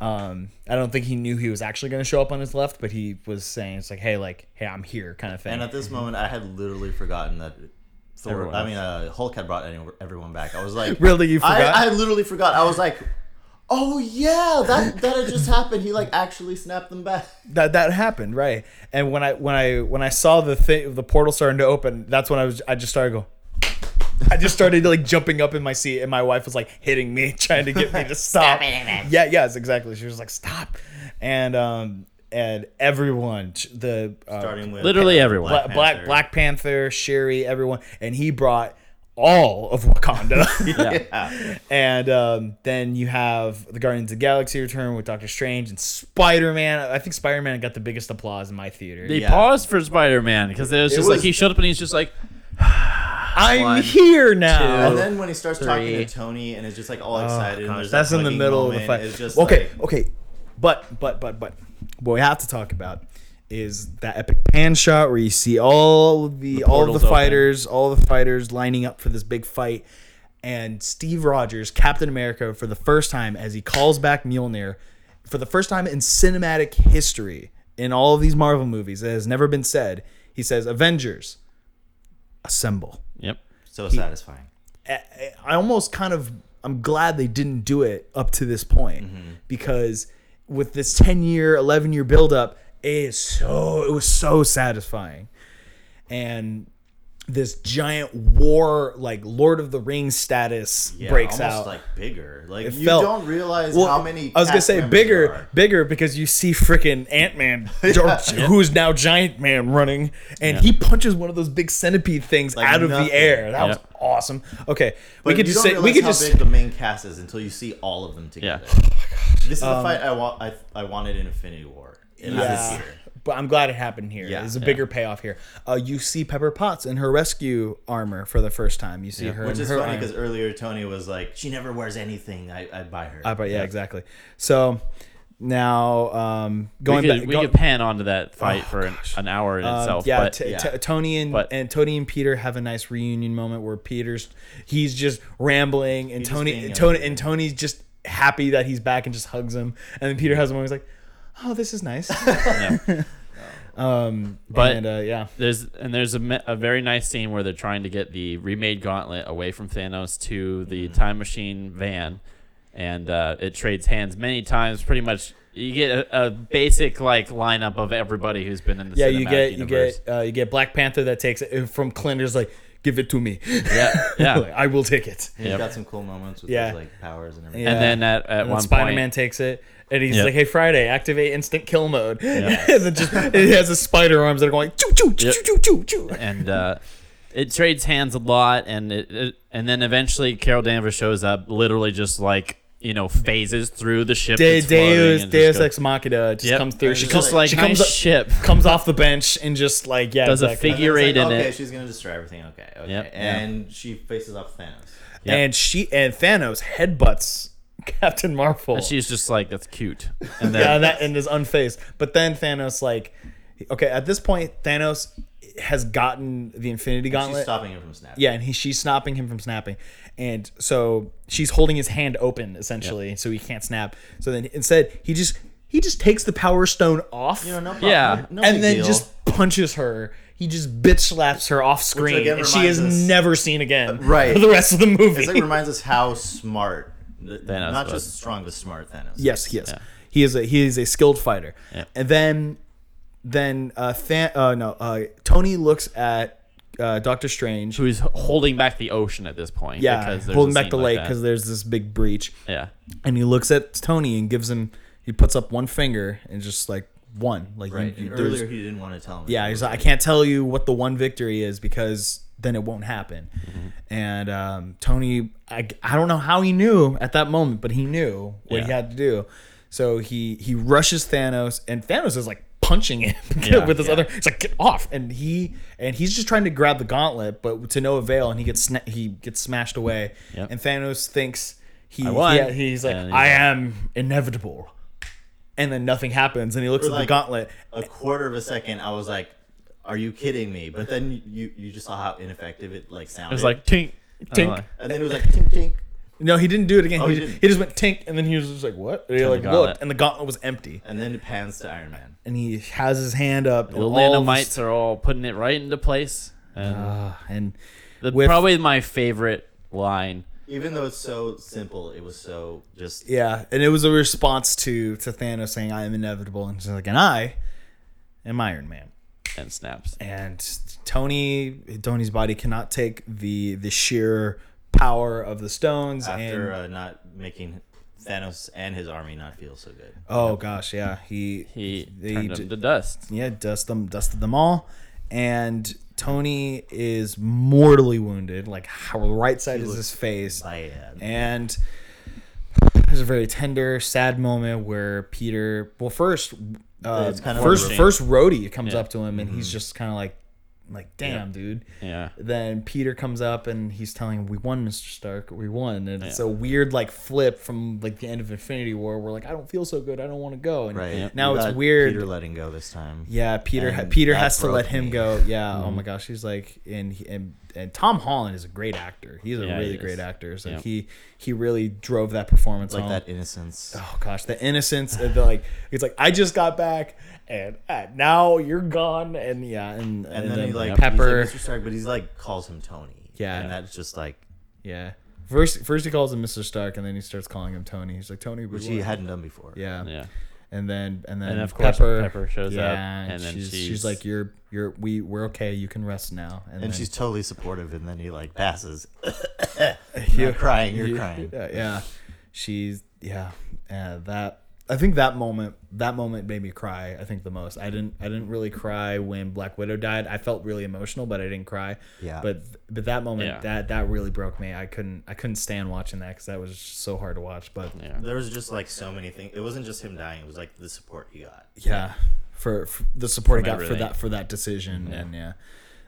um, i don't think he knew he was actually going to show up on his left but he was saying it's like hey like hey i'm here kind of thing And at this moment, I had literally forgotten that Thor. Everyone I mean, uh, Hulk had brought any, everyone back. I was like, (laughs) Really? You I, forgot? I literally forgot. I was like, oh yeah, that that had just happened. He like actually snapped them back. (laughs) that that happened right and when i when i when i saw the thing the portal starting to open that's when i was i just started to go I just started like jumping up in my seat, and my wife was like hitting me, (laughs) trying to get me to (laughs) stop. yeah, yes, exactly. She was like, "Stop!" And um, and everyone, the uh, Starting with Literally everyone. Black, Black Panther. Black Panther, Shuri, everyone, and he brought all of Wakanda. (laughs) yeah. and um, then you have the Guardians of the Galaxy return with Doctor Strange and Spider Man. I think Spider Man got the biggest applause in my theater. They Yeah. paused for Spider Man because it was It just was- like he showed up and he's just like, I'm One, here now. And then when he starts talking to Tony and is just like all oh, excited, Oh, Gosh, there's that's that in the clicking middle of the fight. It's just okay, like, okay, but but but but what we have to talk about is that epic pan shot where you see all the, all of portals the open. fighters, all the fighters lining up for this big fight, and Steve Rogers, Captain America, for the first time as he calls back Mjolnir, for the first time in cinematic history in all of these Marvel movies, it has never been said. He says, "Avengers, assemble." So satisfying. I I almost kind of I'm glad they didn't do it up to this point Mm-hmm. because with this 10 year, 11 year build up, it is so it was so satisfying. And this giant war like Lord of the Rings status Yeah, breaks almost out. like bigger. Like It you felt- don't realize Well, how many. I was gonna say bigger, are. bigger because you see freaking Ant Man, (laughs) who's now Giant Man running, and he punches one of those big centipede things Like out of the air. That was awesome. Okay, But we could you just say we could just big the main cast is until you see all of them together Yeah. together. (sighs) This is the fight I want. I, I wanted in Infinity War. It Um, Yeah. Happens here. But I'm glad it happened here. Yeah. There's a Yeah. bigger payoff here. Uh, you see Pepper Potts in her rescue armor for the first time. You see her Which is her funny because earlier Tony was like, "She never wears anything. I I buy her." I but yeah, exactly. So now um, going we could, back, we go- could pan onto that fight Oh, for an, an hour in um, itself. yeah, but t- yeah. t- Tony and, But- and Tony and Peter have a nice reunion moment where Peter's he's just rambling and He's Tony being Tony and Tony's just happy that he's back and just hugs him. And then Peter has him and he's like, "Oh, this is nice." (laughs) yeah. (laughs) um, But- and, uh, yeah, there's and there's a, me- a very nice scene where they're trying to get the remade gauntlet away from Thanos to the time machine van, and uh, it trades hands many times. Pretty much, you get a, a basic like lineup of everybody who's been in the yeah. You get universe. you get uh, you get Black Panther that takes it from Clint is like, "Give it to me." yeah (laughs) yeah. Like, I will take it. He's Yep. got some cool moments with Yeah. his like powers and everything. Yeah. And then at, at And then one Spider Man point, takes it, and he's Yep. like, "Hey, Friday, activate instant kill mode." (laughs) and then just it has the spider arms that are going choo choo choo Yep. choo choo choo. and uh, it trades hands a lot, and it, it and then eventually Carol Danvers shows up, literally just like you know phases through the ship. De- that's floating Deus and just Deus Ex Machina just Yep. comes through. She just comes, just like she nice comes up, ship. comes off the bench and just like yeah, Does a exactly. figure- Figure it's eight in okay, it. she's gonna destroy everything. Okay, okay. Yep. And she faces off Thanos. Yep. And she and Thanos headbutts (laughs) Captain Marvel. And she's just like, that's cute. And (laughs) then yeah, that and is unfazed. But then Thanos like, okay, at this point Thanos has gotten the Infinity She's Gauntlet. stopping him from snapping. Yeah, and he she's stopping him from snapping, and so she's holding his hand open essentially, so he can't snap. So then instead he just he just takes the Power Stone off, You know, no problem. Yeah. No and then deal. just punches her. He just bitch slaps her off screen, and she is us- never seen again. (laughs) Right. for the rest of the movie. It's like reminds us how smart, Thanos not was. just strong, but smart Thanos. yes, he is. Yeah. He is a he is a skilled fighter. Yeah. And then then uh, Than- uh no uh Tony looks at uh, Doctor Strange. who's holding back the ocean at this point. Yeah, because holding back the like lake because there's this big breach. yeah, and he looks at Tony and gives him he puts up one finger and just like one like you- Right. you- And there's- earlier he didn't want to tell him. yeah he's like I can't tell you what the one victory is because then it won't happen and um, Tony I, I don't know how he knew at that moment but he knew what he had to do so he he rushes Thanos and Thanos is like punching him (laughs) Yeah, with his yeah. other it's like get off and he and he's just trying to grab the gauntlet but to no avail and he gets sna- he gets smashed away Yep. and Thanos thinks he I won. yeah, he's like And he's I like- am inevitable and then nothing happens and he looks For at the gauntlet A quarter of a second, I was like, "Are you kidding me?" But then you you just saw how ineffective it like sounded it was like tink, Tink. tink. and then it was like tink tink. no he didn't do it again Oh, he, he just, didn't. he just went tink and then he was just like what and he like the gauntlet. looked and the gauntlet was empty And then it pans to Iron Man. and he has his hand up The and all nanomites are all putting it right into place. And uh, and the, with- probably my favorite line. Even though it's so simple, it was so just. yeah and it was a response to to Thanos saying I am inevitable and she's like and I am Iron Man And snaps. and Tony Tony's body cannot take the the sheer power of the stones After and uh, not making Thanos and his army not feel so good. oh gosh yeah he He they turned d- them to dust. yeah, dust them, dusted them all, and Tony is mortally wounded. Like how right side is his face, Bad. and there's a very tender, sad moment where Peter. Well, first, uh, It's kind of first, first Rhodey comes Yeah. up to him, and he's just kind of like, like, damn, dude. Yeah. Then Peter comes up and he's telling him, "We won, Mister Stark. We won." And it's a weird like flip from like the end of Infinity War, where like I don't feel so good, I don't want to go. And Right. Yep. now You it's weird. Peter letting go this time. Yeah, Peter. ha- Peter has to let him me. go. Yeah. Oh Mm-hmm. my gosh, he's like, and he- and and Tom Holland is a great actor. He's a Yeah, really he great actor. So Yeah. he he really drove that performance Like home. that innocence. Oh gosh, the innocence. and the, like it's like I just got back, and uh, now you're gone, and yeah, and and, then, he like Pepper. He's like Mr. Stark, but he's like calls him Tony. Yeah. and that's just like yeah. First, first he calls him Mr. Stark, and then he starts calling him Tony. He's like Tony, we which he hadn't done before. Yeah. Yeah. and then and then And of course Pepper, Pepper shows up, yeah, and then she's, she's she's- like, "You're you're we we're okay. You can rest now." and then- she's totally supportive, and then he like passes. (coughs) You're (laughs) You're crying. You're crying. Yeah, yeah. she's yeah. Uh, that I think that moment that moment made me cry. I think the most. I didn't I didn't really cry when Black Widow died. I felt really emotional, but I didn't cry. Yeah. But but that moment Yeah. that that really broke me. I couldn't I couldn't stand watching that because that was so hard to watch. But Yeah. There was just like so many things. It wasn't just him dying. It was like the support he got. yeah for, for the support From I got for that for that decision mm-hmm. and yeah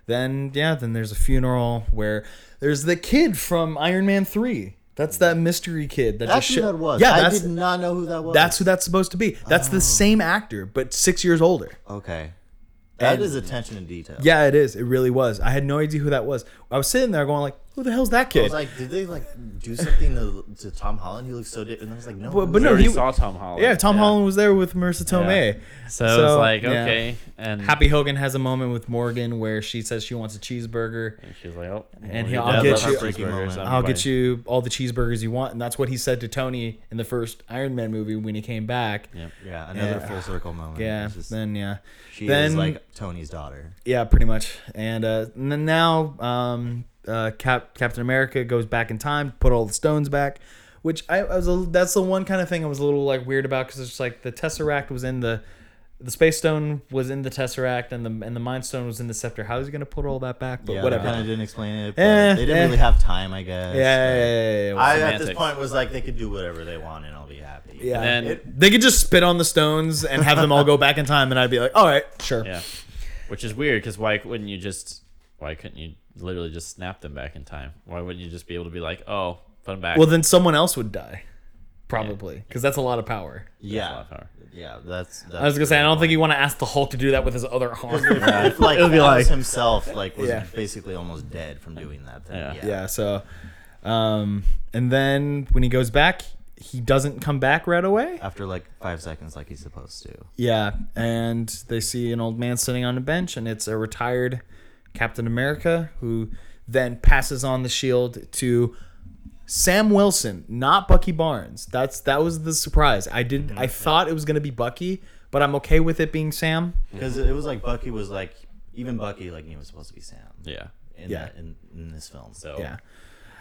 then yeah then there's a funeral where there's the kid from Iron Man 3 that's that mystery kid that That's just who sho- that was. yeah I did not know who that was. that's who that's supposed to be that's Oh. the same actor but 6 years older okay. That And- is attention to detail. yeah it is it really was I had no idea who that was I was sitting there going like who the hell's that I kid was like, did they like do something to, to Tom Holland? He looks so different. And I was like, no. But- but We no, already he- saw Tom Holland. yeah Tom Holland was there with Marisa Tomei So, it was like yeah. okay, and Happy Hogan has a moment with Morgan where she says she wants a cheeseburger and she's like, oh, And he- you I'll get you- I'll I'm I'll fine. get you all the cheeseburgers you want, and that's what he said to Tony in the first Iron Man movie when he came back. Yep. Yeah, another Yeah. full circle moment. Yeah. It's just- then yeah, she then- is like Tony's daughter. yeah, pretty much. And, uh, and then now, um, uh, Cap- Captain America goes back in time, put all the stones back, which I, I was. A, that's the one kind of thing I was a little like weird about because it's like the Tesseract was in the. The space stone was in the tesseract, and the and the mind stone was in the scepter. How is he gonna put all that back? But yeah, whatever. Kind of didn't explain it. But Eh, they didn't eh. really have time, I guess. yeah, yeah, yeah, yeah, yeah. I at this point was like, they could do whatever they want, and I'll be happy. Yeah. And then It- They could just spit on the stones and have them all go back in time, and I'd be like, all right, sure. Yeah, which is weird because why wouldn't you just? Why couldn't you literally just snap them back in time? Why wouldn't you just be able to be like, oh, put them back? Well, then someone else would die, probably, because that's a lot of power. That's a yeah, lot of power. yeah. That's. that's I was gonna say, I don't think you want to ask the Hulk to do that with his other arm. (laughs) If, like It'll be Thanos like- himself, like was Yeah. basically almost dead from doing that. Then, Yeah. yeah. yeah. So, um, and then when he goes back, he doesn't come back right away. After like five seconds, like he's supposed to. Yeah, and they see an old man sitting on a bench, and it's a retired Captain America who then passes on the shield to Sam Wilson, not Bucky Barnes. That's that was the surprise. I didn't. I thought it was gonna be Bucky, but I'm okay with it being Sam. Because it was like Bucky was like, even Bucky like he was supposed to be Sam. Yeah. In Yeah. That, in, in this film. So Yeah.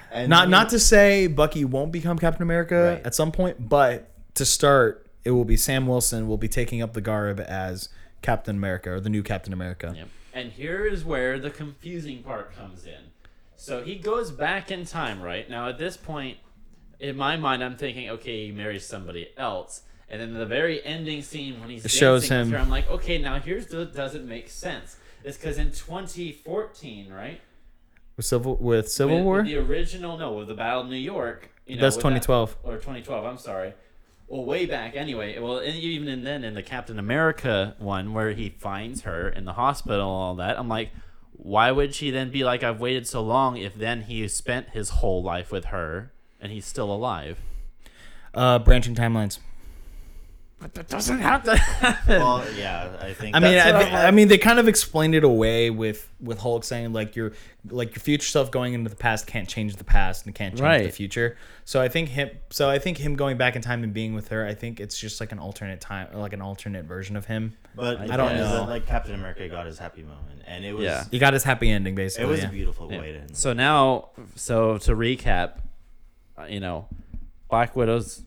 And Not he- not to say Bucky won't become Captain America Right. at some point, but to start, it will be Sam Wilson will be taking up the garb as Captain America or the new Captain America. Yep. And here is where the confusing part comes in. So he goes back in time, right? Now, at this point, in my mind, I'm thinking, okay, he marries somebody else. And then the very ending scene when he's shows him- her, I'm like, okay, now here's the doesn't make sense. It's because in 2014, right? With Civil with Civil with, War? with the original, no, with the Battle of New York. You know, That's with that- 2012. or 2012. I'm sorry. Well, way back anyway. Well, even in then in the Captain America one where he finds her in the hospital, and all that. I'm like, why would she then be like, I've waited so long if then he spent his whole life with her and he's still alive? Uh, branching timelines. But that doesn't have to happen. Well, yeah, I think. I mean, I, what I'm mean, they kind of explained it away with with Hulk saying like your like your future self going into the past can't change the past and can't change the future. So I think him. So I think him going back in time and being with her. I think it's just like an alternate time, or like an alternate version of him. But I don't know. that, like Captain America got his happy moment, and it was Yeah. He got his happy ending basically. it was yeah. a beautiful Yeah. way to. So now, so to recap, uh, you know, Black Widow's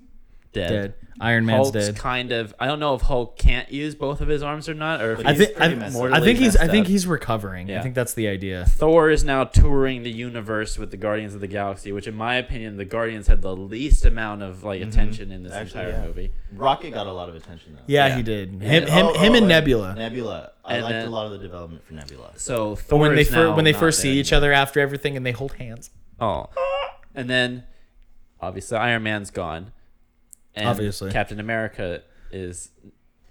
dead. dead. Iron Man's Hulk's dead. kind of. I don't know if Hulk can't use both of his arms or not, or if I he's think I, pretty messed up. I think he's I think he's recovering. I Yeah. think that's the idea. Thor is now touring the universe with the Guardians of the Galaxy, which, in my opinion, the Guardians had the least amount of like mm-hmm. attention in this Actually, entire yeah. movie. Rocket got a lot of attention though. Yeah, Yeah. he did. Him him oh, him oh, and Nebula. Nebula. I And liked then- a lot of the development for Nebula. So But Thor when they is first now when they not first see dead. each other after everything and they hold hands. Oh, and then obviously Iron Man's gone, and Obviously. Captain America is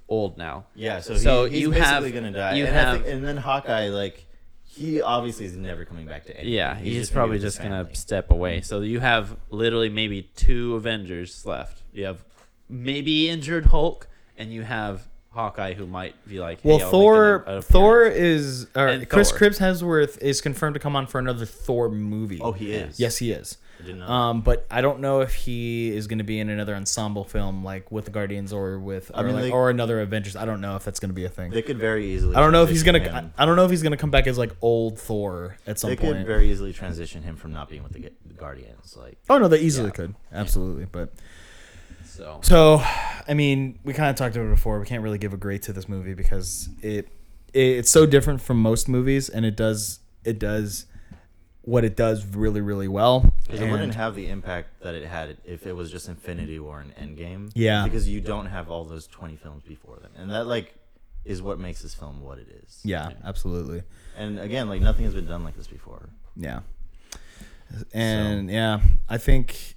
old now. Yeah, so, So he, he's you basically have- gonna die. you and, have- think, and then Hawkeye, like, he obviously is never coming back to anything. Yeah, he's, just probably just gonna family. step away. So you have literally maybe two Avengers left. You have maybe injured Hulk, and you have Hawkeye who might be like, hey, Well, I'll Thor an- an Thor is uh, or Chris Thor. Chris Hemsworth is confirmed to come on for another Thor movie. Oh, he is. yes, he is. I didn't know. Um, but I don't know if he is going to be in another ensemble film like with the Guardians or with I or, mean, like, they- or another Avengers. I don't know if that's going to be a thing. they could very easily. I don't know if he's gonna. him- I don't know if he's gonna come back as like old Thor at some They point. could very easily transition him from not being with the, the Guardians. Like, oh no, they easily Yeah. could. Absolutely, but so so I mean, we kind of talked about it before. We can't really give a grade to this movie because it, it it's so different from most movies, and it does it does what it does really really well. 'cause it wouldn't have the impact that it had if it was just Infinity War and Endgame. Yeah. Because you don't have all those 20 films before them. And that, like, is what makes this film what it is. yeah, absolutely. And again, like, nothing has been done like this before. Yeah. And yeah, I think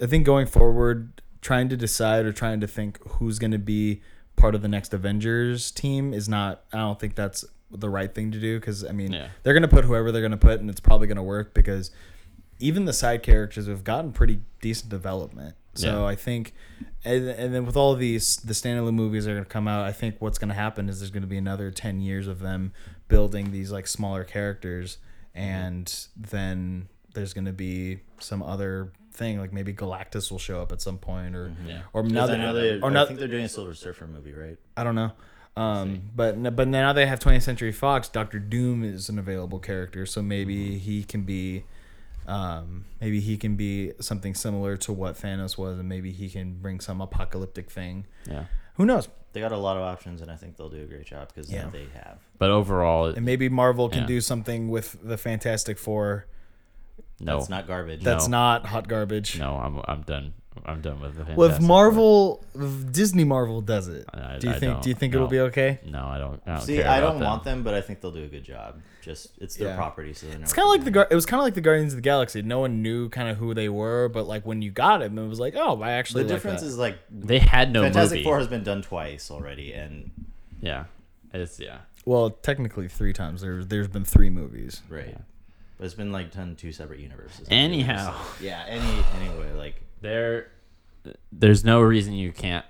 I think going forward, trying to decide or trying to think who's going to be part of the next Avengers team is not. I don't think that's the right thing to do because I mean Yeah. they're going to put whoever they're going to put, and it's probably going to work because even the side characters have gotten pretty decent development. So Yeah. I think, and, and then with all these the standalone movies that are going to come out, I think what's going to happen is there's going to be another ten years of them building these like smaller characters, mm-hmm. and then there's going to be some other thing like maybe Galactus will show up at some point, or mm-hmm. Yeah. or Because now I they, or I not, think they're doing a Silver Surfer movie, right? I don't know. Um, but but now they have 20th Century Fox. Doctor Doom is an available character, so maybe he can be, um, maybe he can be something similar to what Thanos was, and maybe he can bring some apocalyptic thing. yeah. Who knows? They got a lot of options, and I think they'll do a great job because Yeah. they have. But overall, And maybe Marvel can Yeah. do something with the Fantastic Four. no, That's not garbage. That's No. not hot garbage. no. I'm I'm done. I'm done with the. Well, if Marvel, if Disney Marvel does it, I- do you I think? don't- you think no. it'll be okay? No, I don't. I don't See, care I don't them. want them, but I think they'll do a good job. Just it's their Yeah. property, so they know It's kind of to like the it was kind of like the Guardians of the Galaxy. No one knew kind of who they were, but like when you got them, it was like, oh, I actually The like difference that. is like They had no Fantastic movie. Four has been done twice already, and Yeah, it's yeah. well, technically three times. There's there's been three movies. right, Yeah. but it's been like done two separate universes. Anyhow. So, yeah. Any anyway, like There, there's no reason you can't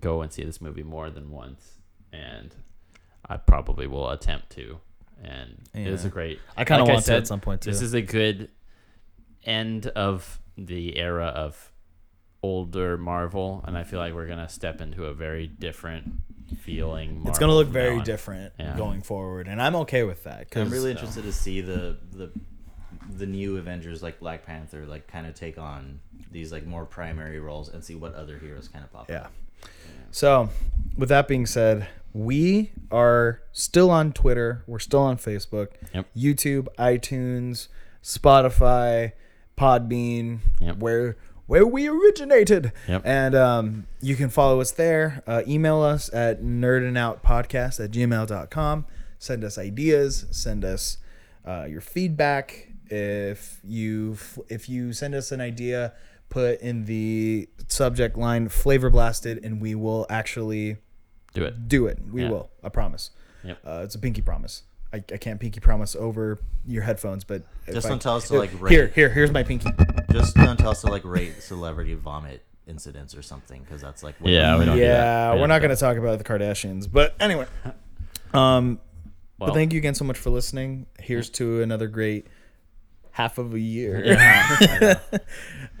go and see this movie more than once, and I probably will attempt to. And it is a great. I kind of like want to at some point too. This is a good end of the era of older Marvel, and I feel like we're gonna step into a very different feeling. Marvel it's gonna look very on. different Yeah. going forward, and I'm okay with that. Cause I'm really so. interested to see the the the new Avengers like Black Panther like kind of take on these like more primary roles and see what other heroes kind of pop Yeah. up. Yeah. So, with that being said, we are still on Twitter. We're still on Facebook, Yep. YouTube, iTunes, Spotify, Podbean, Yep. where where we originated. Yep. And um, you can follow us there. Uh, email us at nerdingoutpodcast at gmail.com. Send us ideas. Send us uh, your feedback. If you if you send us an idea, put in the subject line "flavor blasted," and we will actually Do it. do it. We Yeah. will. I promise. Yep. Uh, it's a pinky promise. I, I can't pinky promise over your headphones, but if Just I- don't tell us to, like, here rate. here here's my pinky. Just don't tell us to like rate celebrity vomit incidents or something because that's like way Yeah, we don't do yeah, that. We we're don't going to talk about the Kardashians, but anyway. (laughs) Um, Well, but thank you again so much for listening. Here's to another great half of a year. (laughs) Yeah,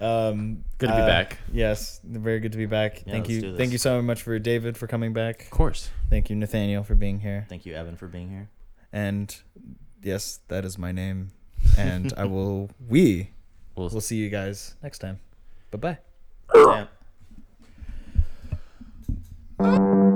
(laughs) um, good to be uh, back. Yes, very good to be back. Yeah, thank you, thank you so much for David for coming back. Of course. Thank you, Nathaniel, for being here. Thank you, Evan, for being here. And yes, that is my name, and I (laughs) will. We we'll, we'll see you guys next time. Bye bye.